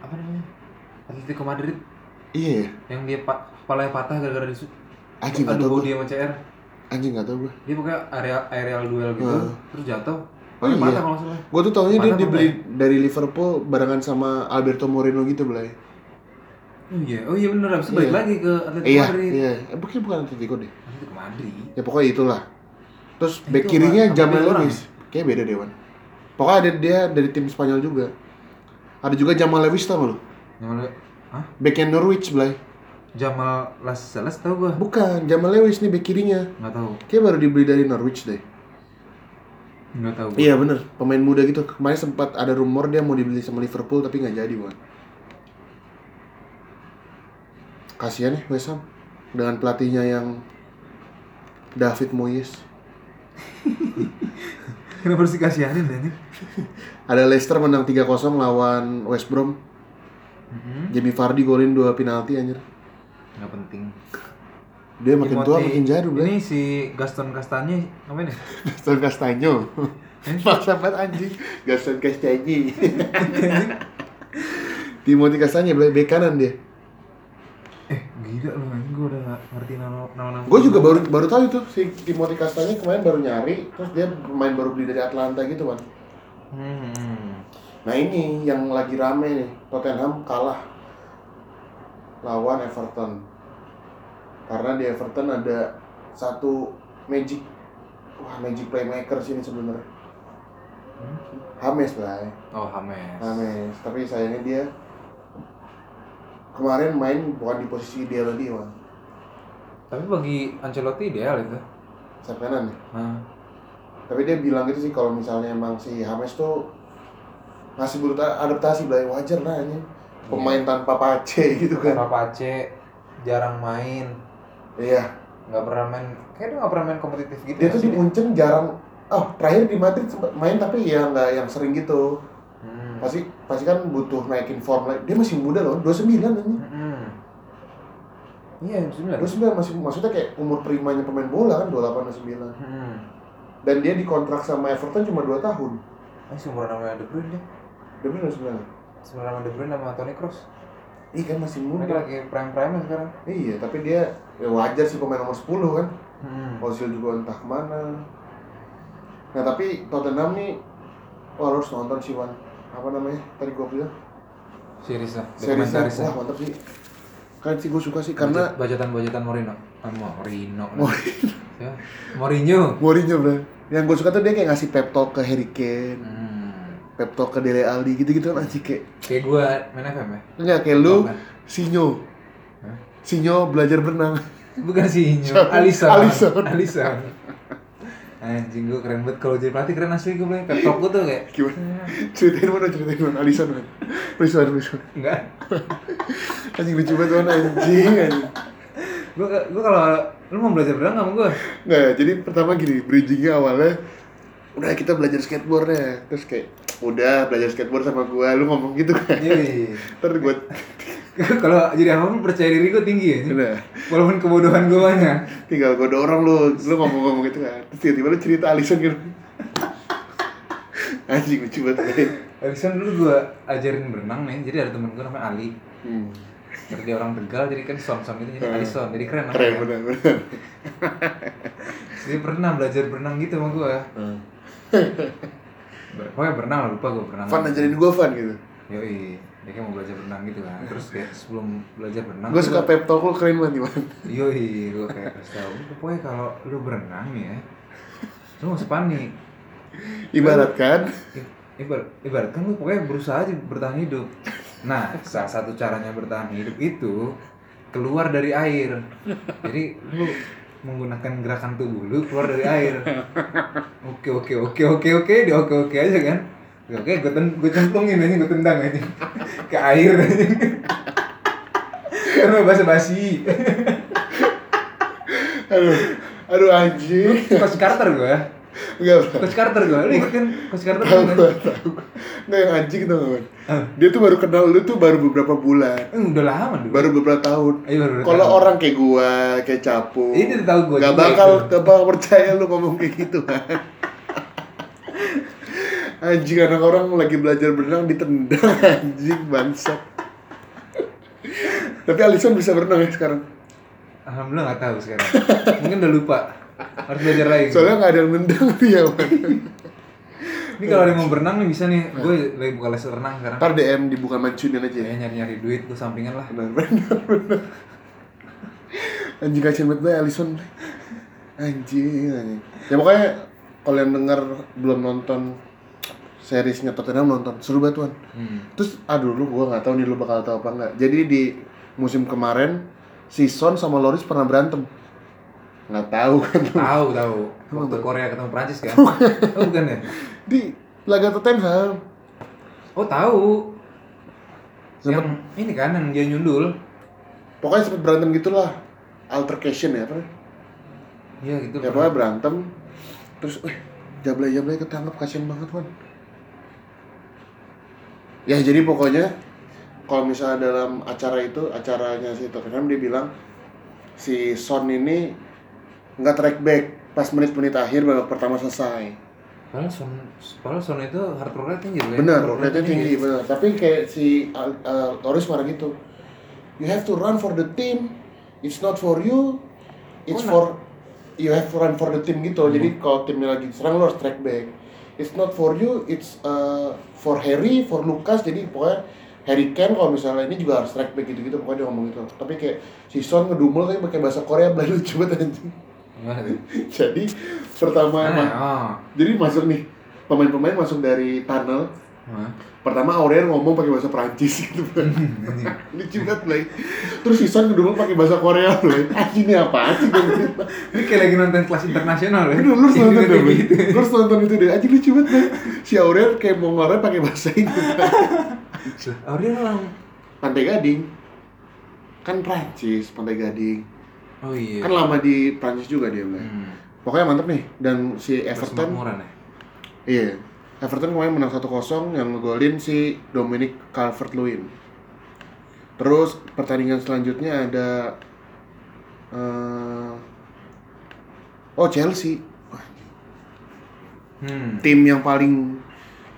Apa namanya? Atletico Madrid Iya ya. yang dia pa kepalanya patah gara-gara di Anjing tahu gue. dia sama CR. Anjing nggak tahu gue. Dia pokoknya aerial aerial duel gitu, Hmm. terus jatuh. Oh, Pakai iya. Gue tuh taunya dia dibeli dari Liverpool barengan sama Alberto Moreno gitu Blay. Oh iya, oh iya bener, habis itu balik Iya. lagi ke Atletico Iya, Madrid. iya. Eh, bukan bukan Atletico deh. Atletico Madrid. Ya pokoknya itulah. Terus Eh, back kirinya Jamal Lewis. Kayaknya beda deh, Wan. Pokoknya ada dia dari tim Spanyol juga. Ada juga Jamal Lewis tau gak lu? Yang mana? Hah? Backnya Norwich, Blay. Jamal Las Salas tau gua? Bukan, Jamal Lewis nih back kirinya. Nggak tahu. Kayak baru dibeli dari Norwich deh. Nggak tahu. Iya bener, pemain muda gitu. Kemarin sempat ada rumor dia mau dibeli sama Liverpool tapi nggak jadi, Wan. Kasihan ya West Ham dengan pelatihnya yang David Moyes. Kenapa harus dikasihanin ini? Ada Leicester menang 3-0 lawan West Brom. Mm-hmm. Jamie Vardy golin dua penalti anjir. Nggak penting. Dia makin tua Timothy- makin jadul. Ini si Gaston Castanye ngapain ya? Gaston Castaño. Maksa banget anjing. Gaston Castaño. Timothy Castaño, Blay. Bek kanan dia. Gila loh, anjing gua udah nggak ngerti nama nama. Gue juga baru baru tahu itu si Timothy Castaño kemarin baru nyari, terus dia pemain baru beli dari Atlanta gitu kan. Hmm. Nah ini yang lagi rame nih, Tottenham kalah lawan Everton. Karena di Everton ada satu magic, wah magic playmaker sini sebenarnya. Hames lah, ya. Oh, Hames. Hames. Tapi sayangnya dia kemarin main bukan di posisi dia lagi Wan Tapi bagi Ancelotti ideal itu. sayap kanan ya Nah, tapi dia bilang gitu sih kalau misalnya emang si Hames tuh masih butuh adaptasi lah wajar lah ini pemain tanpa pace gitu kan Karena Pace jarang main, iya nggak pernah main. Kayak dia nggak pernah main kompetitif gitu. dia tuh di Munchen jarang oh terakhir di Madrid main tapi ya nggak yang sering gitu Hmm. Pasti pasti kan butuh naikin form lagi dia masih muda loh 29 ini Hmm. Iya, sebenarnya. 29 masih maksudnya kayak umur primanya pemain bola kan 28 29 Hmm. dan dia dikontrak sama Everton cuma 2 tahun Ini seumuran sama De Bruyne dia. dia benar 29 Seumuran sama De Bruyne sama Toni Kroos. iya kan masih Mereka muda lagi prime prime sekarang. iya tapi dia ya wajar sih pemain nomor 10 kan Hmm. Ozil juga entah ke mana nah tapi Tottenham nih wah lo harus nonton sih Wan apa namanya tadi gua bilang Series lah, seriesnya dokumentaris wah mantap sih kan sih gue suka sih karena bajatan-bajatan Morino. Ah, Morino. Ya. Mourinho. Mourinho bro yang gue suka tuh dia kayak ngasih pep talk ke Harry Kane Hmm. pep talk ke Dele Alli gitu-gitu kan anjing kayak Kayak gua main FM ya? enggak kayak lu. Sinyo? Sinyo belajar berenang Bukan sih Inyo, Siapa? Alison. Anjing gua keren banget. Kalau jadi pelatih keren asli gua bilang. Pep talk gua tuh kayak gimana? Ceritain mana ceritain mana? Alisson man please man please man enggak. anjing lucu banget man anjing anjing. Gua gua kalau lu mau belajar berenang sama gua? Nggak, jadi pertama gini, bridgingnya awalnya udah kita belajar skateboard ya terus kayak udah belajar skateboard sama gua. Lu ngomong gitu kan. Iya. terus gua kalau jadi apa pun percaya diri gua tinggi ya. udah Walaupun kebodohan gua banyak. tinggal gua dorong lu lu ngomong-ngomong gitu kan terus tiba-tiba lu cerita Alison gitu anjing lucu banget Alisson dulu gua ajarin berenang nih, jadi ada temen gua namanya Ali. hmm. Terus dia orang Tegal, jadi kan son-son gitu, jadi Hmm. Alisson, jadi keren keren bener bener Dia pernah belajar berenang gitu sama gua. hmm. Pokoknya berenang lupa gua berenang. Van ajarin gua Van gitu Yoi, dia kan mau belajar berenang gitu kan. Terus kayak sebelum belajar berenang. gua suka pep talk lu keren banget nih Van Yoi, gua kayak kasih tau, "Lu pokoknya kalau lu berenang ya, panik. ibarat kan I- Ibarat, ibarat kan lu pokoknya berusaha aja bertahan hidup. Nah, salah satu caranya bertahan hidup itu keluar dari air. Jadi lu menggunakan gerakan tubuh lu keluar dari air. Oke oke oke oke oke dia oke oke aja kan. Oke, gue ten gue cemplungin aja, gue tendang aja ke air aja. Karena basa basi. aduh aduh anjing Coach Carter gue. enggak. Coach Carter gue. Lu kan Coach Carter tahu kan? gua tahu nggak yang anjing tau? Ah, dia tuh baru kenal lu tuh baru beberapa bulan eh, udah lama dulu. baru beberapa tahun Iya, baru beberapa kalau orang kayak gua kayak capu Ini tahu gua gak bakal gak bakal percaya lu ngomong kayak gitu kan anjing anak orang lagi belajar berenang ditendang anjing bangsat tapi Alison bisa berenang ya sekarang Alhamdulillah nggak tahu sekarang. Mungkin udah lupa. Harus belajar lagi. soalnya nggak ada yang nendang dia. Ini kalau ada yang mau berenang nih bisa nih. Gue lagi buka les renang sekarang. ntar DM dibuka mancunian aja ya Kayak nyari-nyari duit, gue sampingan lah. benar benar benar anjing kasihan banget banget Alison anjing anjing ya pokoknya kalau yang denger belum nonton seriesnya Tottenham nonton seru banget tuan Hmm. terus aduh lu gua nggak tahu nih lu bakal tahu apa enggak jadi di musim kemarin si Son sama Loris pernah berantem nggak tahu kan. Tahu tahu. Waktu Korea ketemu Prancis kan? Oh bukan ya? di laga Tottenham Oh tahu. Sempet- Yang ini kan yang dia nyundul. pokoknya sempet berantem gitulah altercation ya apa Iya gitu. ya pokoknya berantem terus eh jablay jablay ketangkep kasihan banget wan ya jadi pokoknya kalau misalnya dalam acara itu acaranya si Tottenham dia bilang si Son ini nggak track back pas menit-menit akhir babak pertama selesai. Padahal Son, padahal Son itu hard rate tinggi loh ya. benar Hard work rate rate tinggi. benar tapi kayak si uh, uh, Loris marah gitu you have to run for the team. It's not for you. It's Oh, for you have to run for the team gitu. Hmm. jadi kalau timnya lagi serang lo harus track back it's not for you it's uh, for Harry for Lucas jadi pokoknya Harry Kane kalau misalnya ini juga harus track back gitu-gitu pokoknya dia ngomong gitu. Tapi kayak si Son ngedumel tapi pakai bahasa Korea belajar lucu banget anjing. Jadi pertama oh. jadi masuk nih pemain-pemain masuk dari tunnel? Pertama Aurel ngomong pakai bahasa Prancis gitu. Blay. Lucu banget, Blay. Terus si Son kedua pakai bahasa Korea, Blay. Anjing ini apa sih? Ini kayak lagi nonton kelas internasional ya. Lu harus nonton deh, gitu. Lu harus nonton itu deh. Anjing lucu banget, Blay. Si Aurel kayak mau ngorek pakai bahasa ini. Aurel orang Pantai Gading. Kan Prancis, Pantai Gading. Oh iya. Kan lama di Prancis juga dia, Blay. Hmm. Pokoknya mantep nih. Dan si Everton ya. Iya. Everton kemarin menang 1-0 yang ngegolin si Dominic Calvert-Lewin. Terus pertandingan selanjutnya ada eh Oh, Chelsea. Hmm. Tim yang paling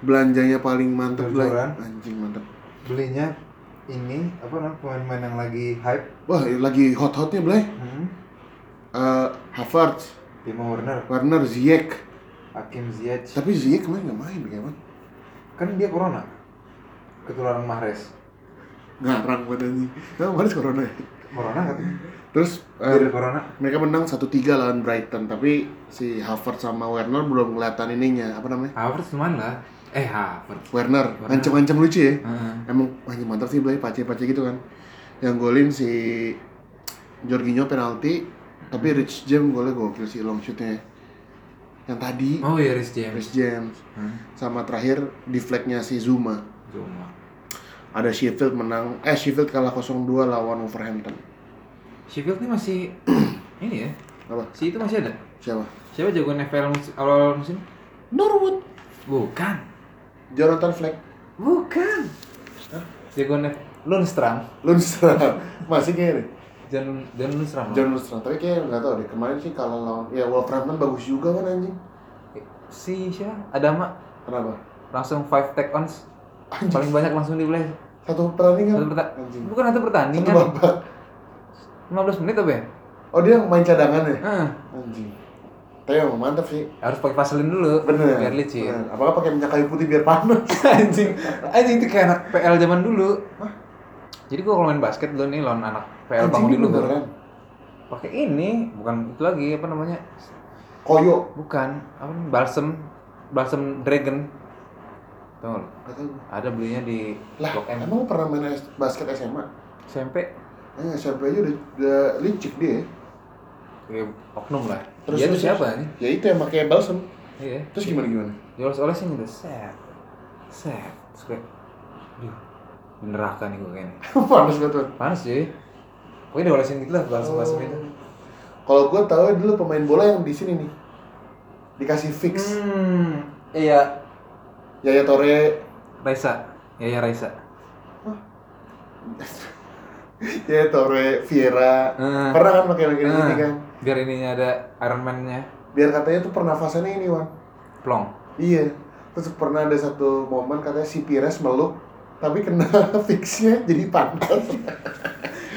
belanjanya paling mantep lah. Anjing mantep. Belinya ini apa namanya pemain-pemain yang lagi hype. Wah, lagi hot-hotnya, Blay. Hmm. Eh Havertz, Timo Werner, Werner, Ziyech. Hakim Ziyech. Tapi Ziyech kemarin nggak main, bagaimana? Kan dia corona. Ketularan Mahrez. Ngarang anjing. Nah, kemarin corona ya. Corona katanya. Terus eh, Dari corona. mereka menang 1-3 lawan Brighton tapi si Havertz sama Werner belum kelihatan ininya apa namanya Havertz cuman lah. Eh Havertz. Werner Werner. ngancem-ngancem lucu ya Heeh. emang anjing mantap sih Blay pace-pace gitu kan yang golin si Jorginho penalti tapi Rich James golnya gokil sih long shootnya yang tadi Oh iya Rhys James. Rich James Hmm. sama terakhir deflectnya si Zuma Zuma. ada Sheffield menang eh Sheffield kalah 0-2 lawan Wolverhampton Sheffield ini masih ini ya. apa Si itu masih ada. siapa Siapa jagoan FPL mus- awal musim? Norwood Bukan. Jonathan Fleck Bukan. Jagoan F Lundstram. Lundstram masih kayaknya John John Lundstram. John Lundstram tapi kayak nggak tahu deh kemarin sih kalau lawan ya Wolverhampton bagus juga kan anjing Si siapa? Adama kenapa langsung 5 take ons. Anjing. Paling banyak langsung di play. satu pertandingan Satu perta- anjing Bukan satu satu pertandingan. babak 15 menit apa ya? oh dia main cadangan ya Heeh. anjing tapi emang mantap sih Harus pakai vaselin dulu. bener Biar licin. Bener. apakah pakai minyak kayu putih biar panas anjing anjing itu kayak anak PL zaman dulu jadi gua kalau main basket dulu nih lawan anak PL bangun dulu beneran? Pakai ini bukan itu lagi apa namanya? Koyo? Bukan apa namanya? Balsem. Balsem dragon. Tahu. ada belinya di lah Blok M. emang pernah main basket SMA SMP Eh, SMP aja udah, udah licik dia. Ya, oknum lah. Terus- dia terus- siapa nih ya itu yang pakai balsam iya. Terus gimana gimana? Dioles olesin gitu set. Set. Terus neraka nih gue kayaknya panas banget panas sih pokoknya diolesin gitu lah balsem balsem itu. Kalau gue tahu dulu pemain bola yang di sini nih. Dikasih fix. Hmm, iya, Yaya Tore Raisa. Ya ya Raisa. Yaya Tore Viera Eh, pernah kan pakai pakai ini eh, kan? Biar ininya ada Iron Man-nya. biar katanya tuh pernafasannya ini Wan. Plong. iya. Terus pernah ada satu momen katanya si Pires meluk tapi kena fixnya jadi panas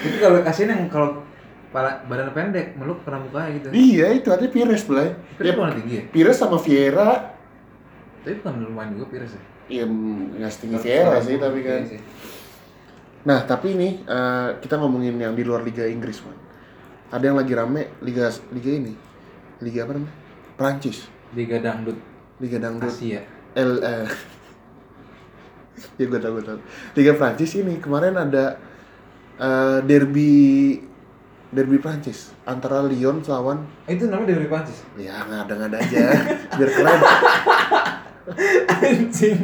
Itu kalau kasihin yang kalau badan pendek, meluk pernah mukanya gitu. iya itu ada Pires belai Pires ya, tinggi ya? Pires sama Viera Tapi bukan lumayan juga Pires ya? Iya, nggak setinggi Viera sih tapi kan. Iya sih. Nah, tapi ini eh, kita ngomongin yang di luar Liga Inggris, man. Ada yang lagi rame Liga Liga ini. Liga apa namanya? Prancis. Liga dangdut Liga dangdut. Asia. L eh. ya gue tau gue tau. Liga Prancis ini kemarin ada eh, derby derby Prancis antara Lyon lawan Eh, itu namanya dari Prancis. ya nggak ada nggak ada aja biar keren Anjing.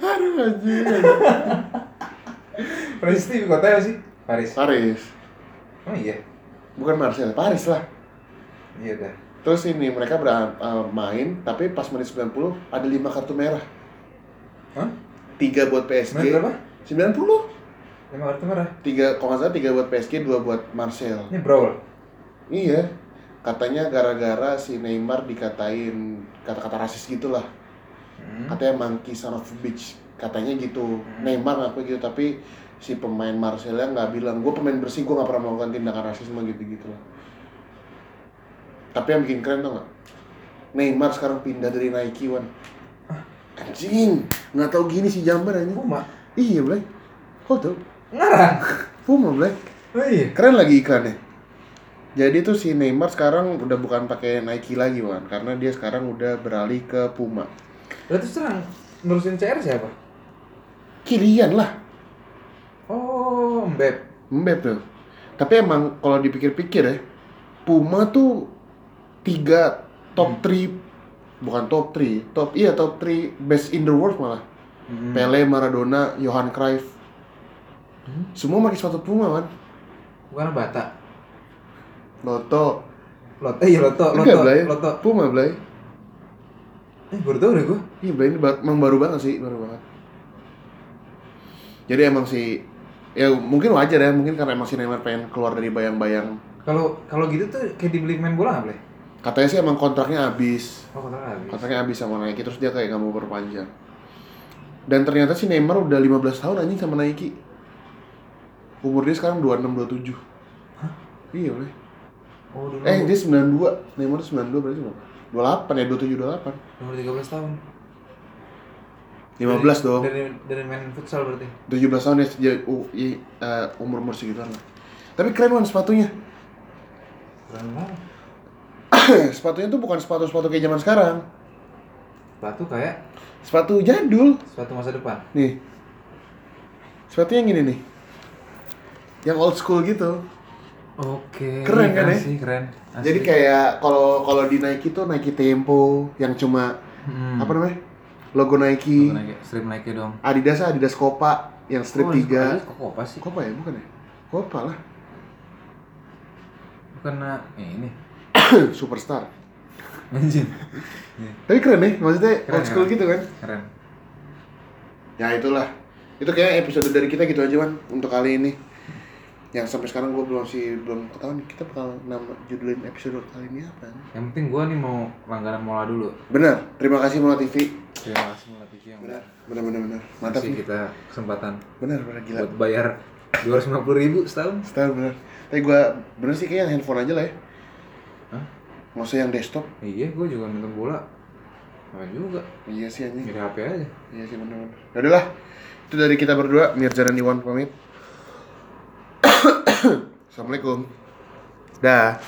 aduh anjing Prancis itu kota apa sih? Paris. Paris Oh iya. bukan Marseille Paris lah Iya dah. Terus ini mereka ber- uh, main, tapi pas menit 90 ada 5 kartu merah. Hah? 3 buat PSG. Menit berapa? 90. Lima kartu merah. 3 kalau nggak salah 3 buat PSG, 2 buat Marcel. Ini brawl. Iya. Katanya gara-gara si Neymar dikatain kata-kata rasis gitulah. Hmm. Katanya monkey son of bitch. Katanya gitu. Hmm. Neymar ngaku gitu, tapi si pemain Marcelnya nggak bilang, gue pemain bersih, gue nggak pernah melakukan tindakan rasisme gitu-gitu lah. Tapi yang bikin keren tau nggak? Neymar sekarang pindah dari Nike, Wan. Anjing, nggak tahu gini si jamban anjing. Puma. Iya, Blay. Kok tuh? Ngarang. Puma, Blay. Oh iya. Keren lagi iklannya. Jadi tuh si Neymar sekarang udah bukan pakai Nike lagi, Wan, karena dia sekarang udah beralih ke Puma. Lalu terus terang nerusin CR siapa? Kirian lah, Oh, Mbep. Mbep tuh. Tapi emang kalau dipikir-pikir ya, Puma tuh tiga top 3 bukan top 3, top iya top 3 best in the world malah. Hmm. Pele, Maradona, Johan Cruyff. Semua pakai sepatu Puma, kan? Bukan Bata. Loto. Loto, iya Loto, Loto, Enggak, Blay. Loto. Puma, Blay. Eh, baru tau deh gue. Iya, Blay ini emang baru banget sih, baru banget. Jadi emang sih ya mungkin wajar ya, mungkin karena emang si Neymar pengen keluar dari bayang-bayang. Kalau kalau gitu tuh kayak dibeli main bola nggak boleh? Katanya sih emang kontraknya habis. Oh, kontrak habis. Kontraknya habis sama Nike terus dia kayak nggak mau perpanjang. Dan ternyata si Neymar udah 15 tahun anjing sama Nike. Umur dia sekarang 26 27. Hah? Iya, boleh. Oh, dulu. Eh, dia 92. Neymar 92 berarti berapa? 28 ya, 27 28. Nomor 13 tahun. 15 Dari- dong. Dari dari main futsal berarti. 17 tahun ya sejak uh, i- eh, umur-umur segituan lah. Tapi keren kan sepatunya. Keren banget. sepatunya tuh bukan sepatu-sepatu kayak zaman sekarang. Sepatu kayak Sepatu jadul. sepatu masa depan. Nih. Sepatu yang ini nih. Yang old school gitu. Oke. Keren kan, ya? Asli, keren. Asli. Jadi kayak kalau kalau di Nike tuh Nike Tempo yang cuma hmm. apa namanya? Logo Nike. Logo Nike, strip Nike dong. Adidas Adidas Copa yang strip Oh, 3. Kok apa sih? Copa ya, bukan ya? Copa lah. Bukan nah, ini. Superstar. Anjing. Iya, Tapi keren nih, maksudnya Keren, old school keren. gitu kan? Keren. Ya itulah. Itu kayak episode dari kita gitu aja kan untuk kali ini. Yang sampai sekarang gue belum sih belum ketahuan kita bakal nama judulin episode kali ini apa. Yang penting gua nih mau langganan Mola dulu. Benar. Terima kasih Mola TV. Terima kasih Mola TV yang Benar. Benar benar benar. Mantap nih. kita kesempatan Benar benar gila. buat bayar 250 ribu setahun. Setahun benar. Tapi gue bener sih kayaknya handphone aja lah ya. Hah? Nggak usah yang desktop. Iya, gua juga nonton bola. Apa juga? Iya sih anjing. Dari HP aja. Iya sih benar. Ya udahlah. Itu dari kita berdua, Mirza dan Iwan pamit. Assalamualaikum. Dah.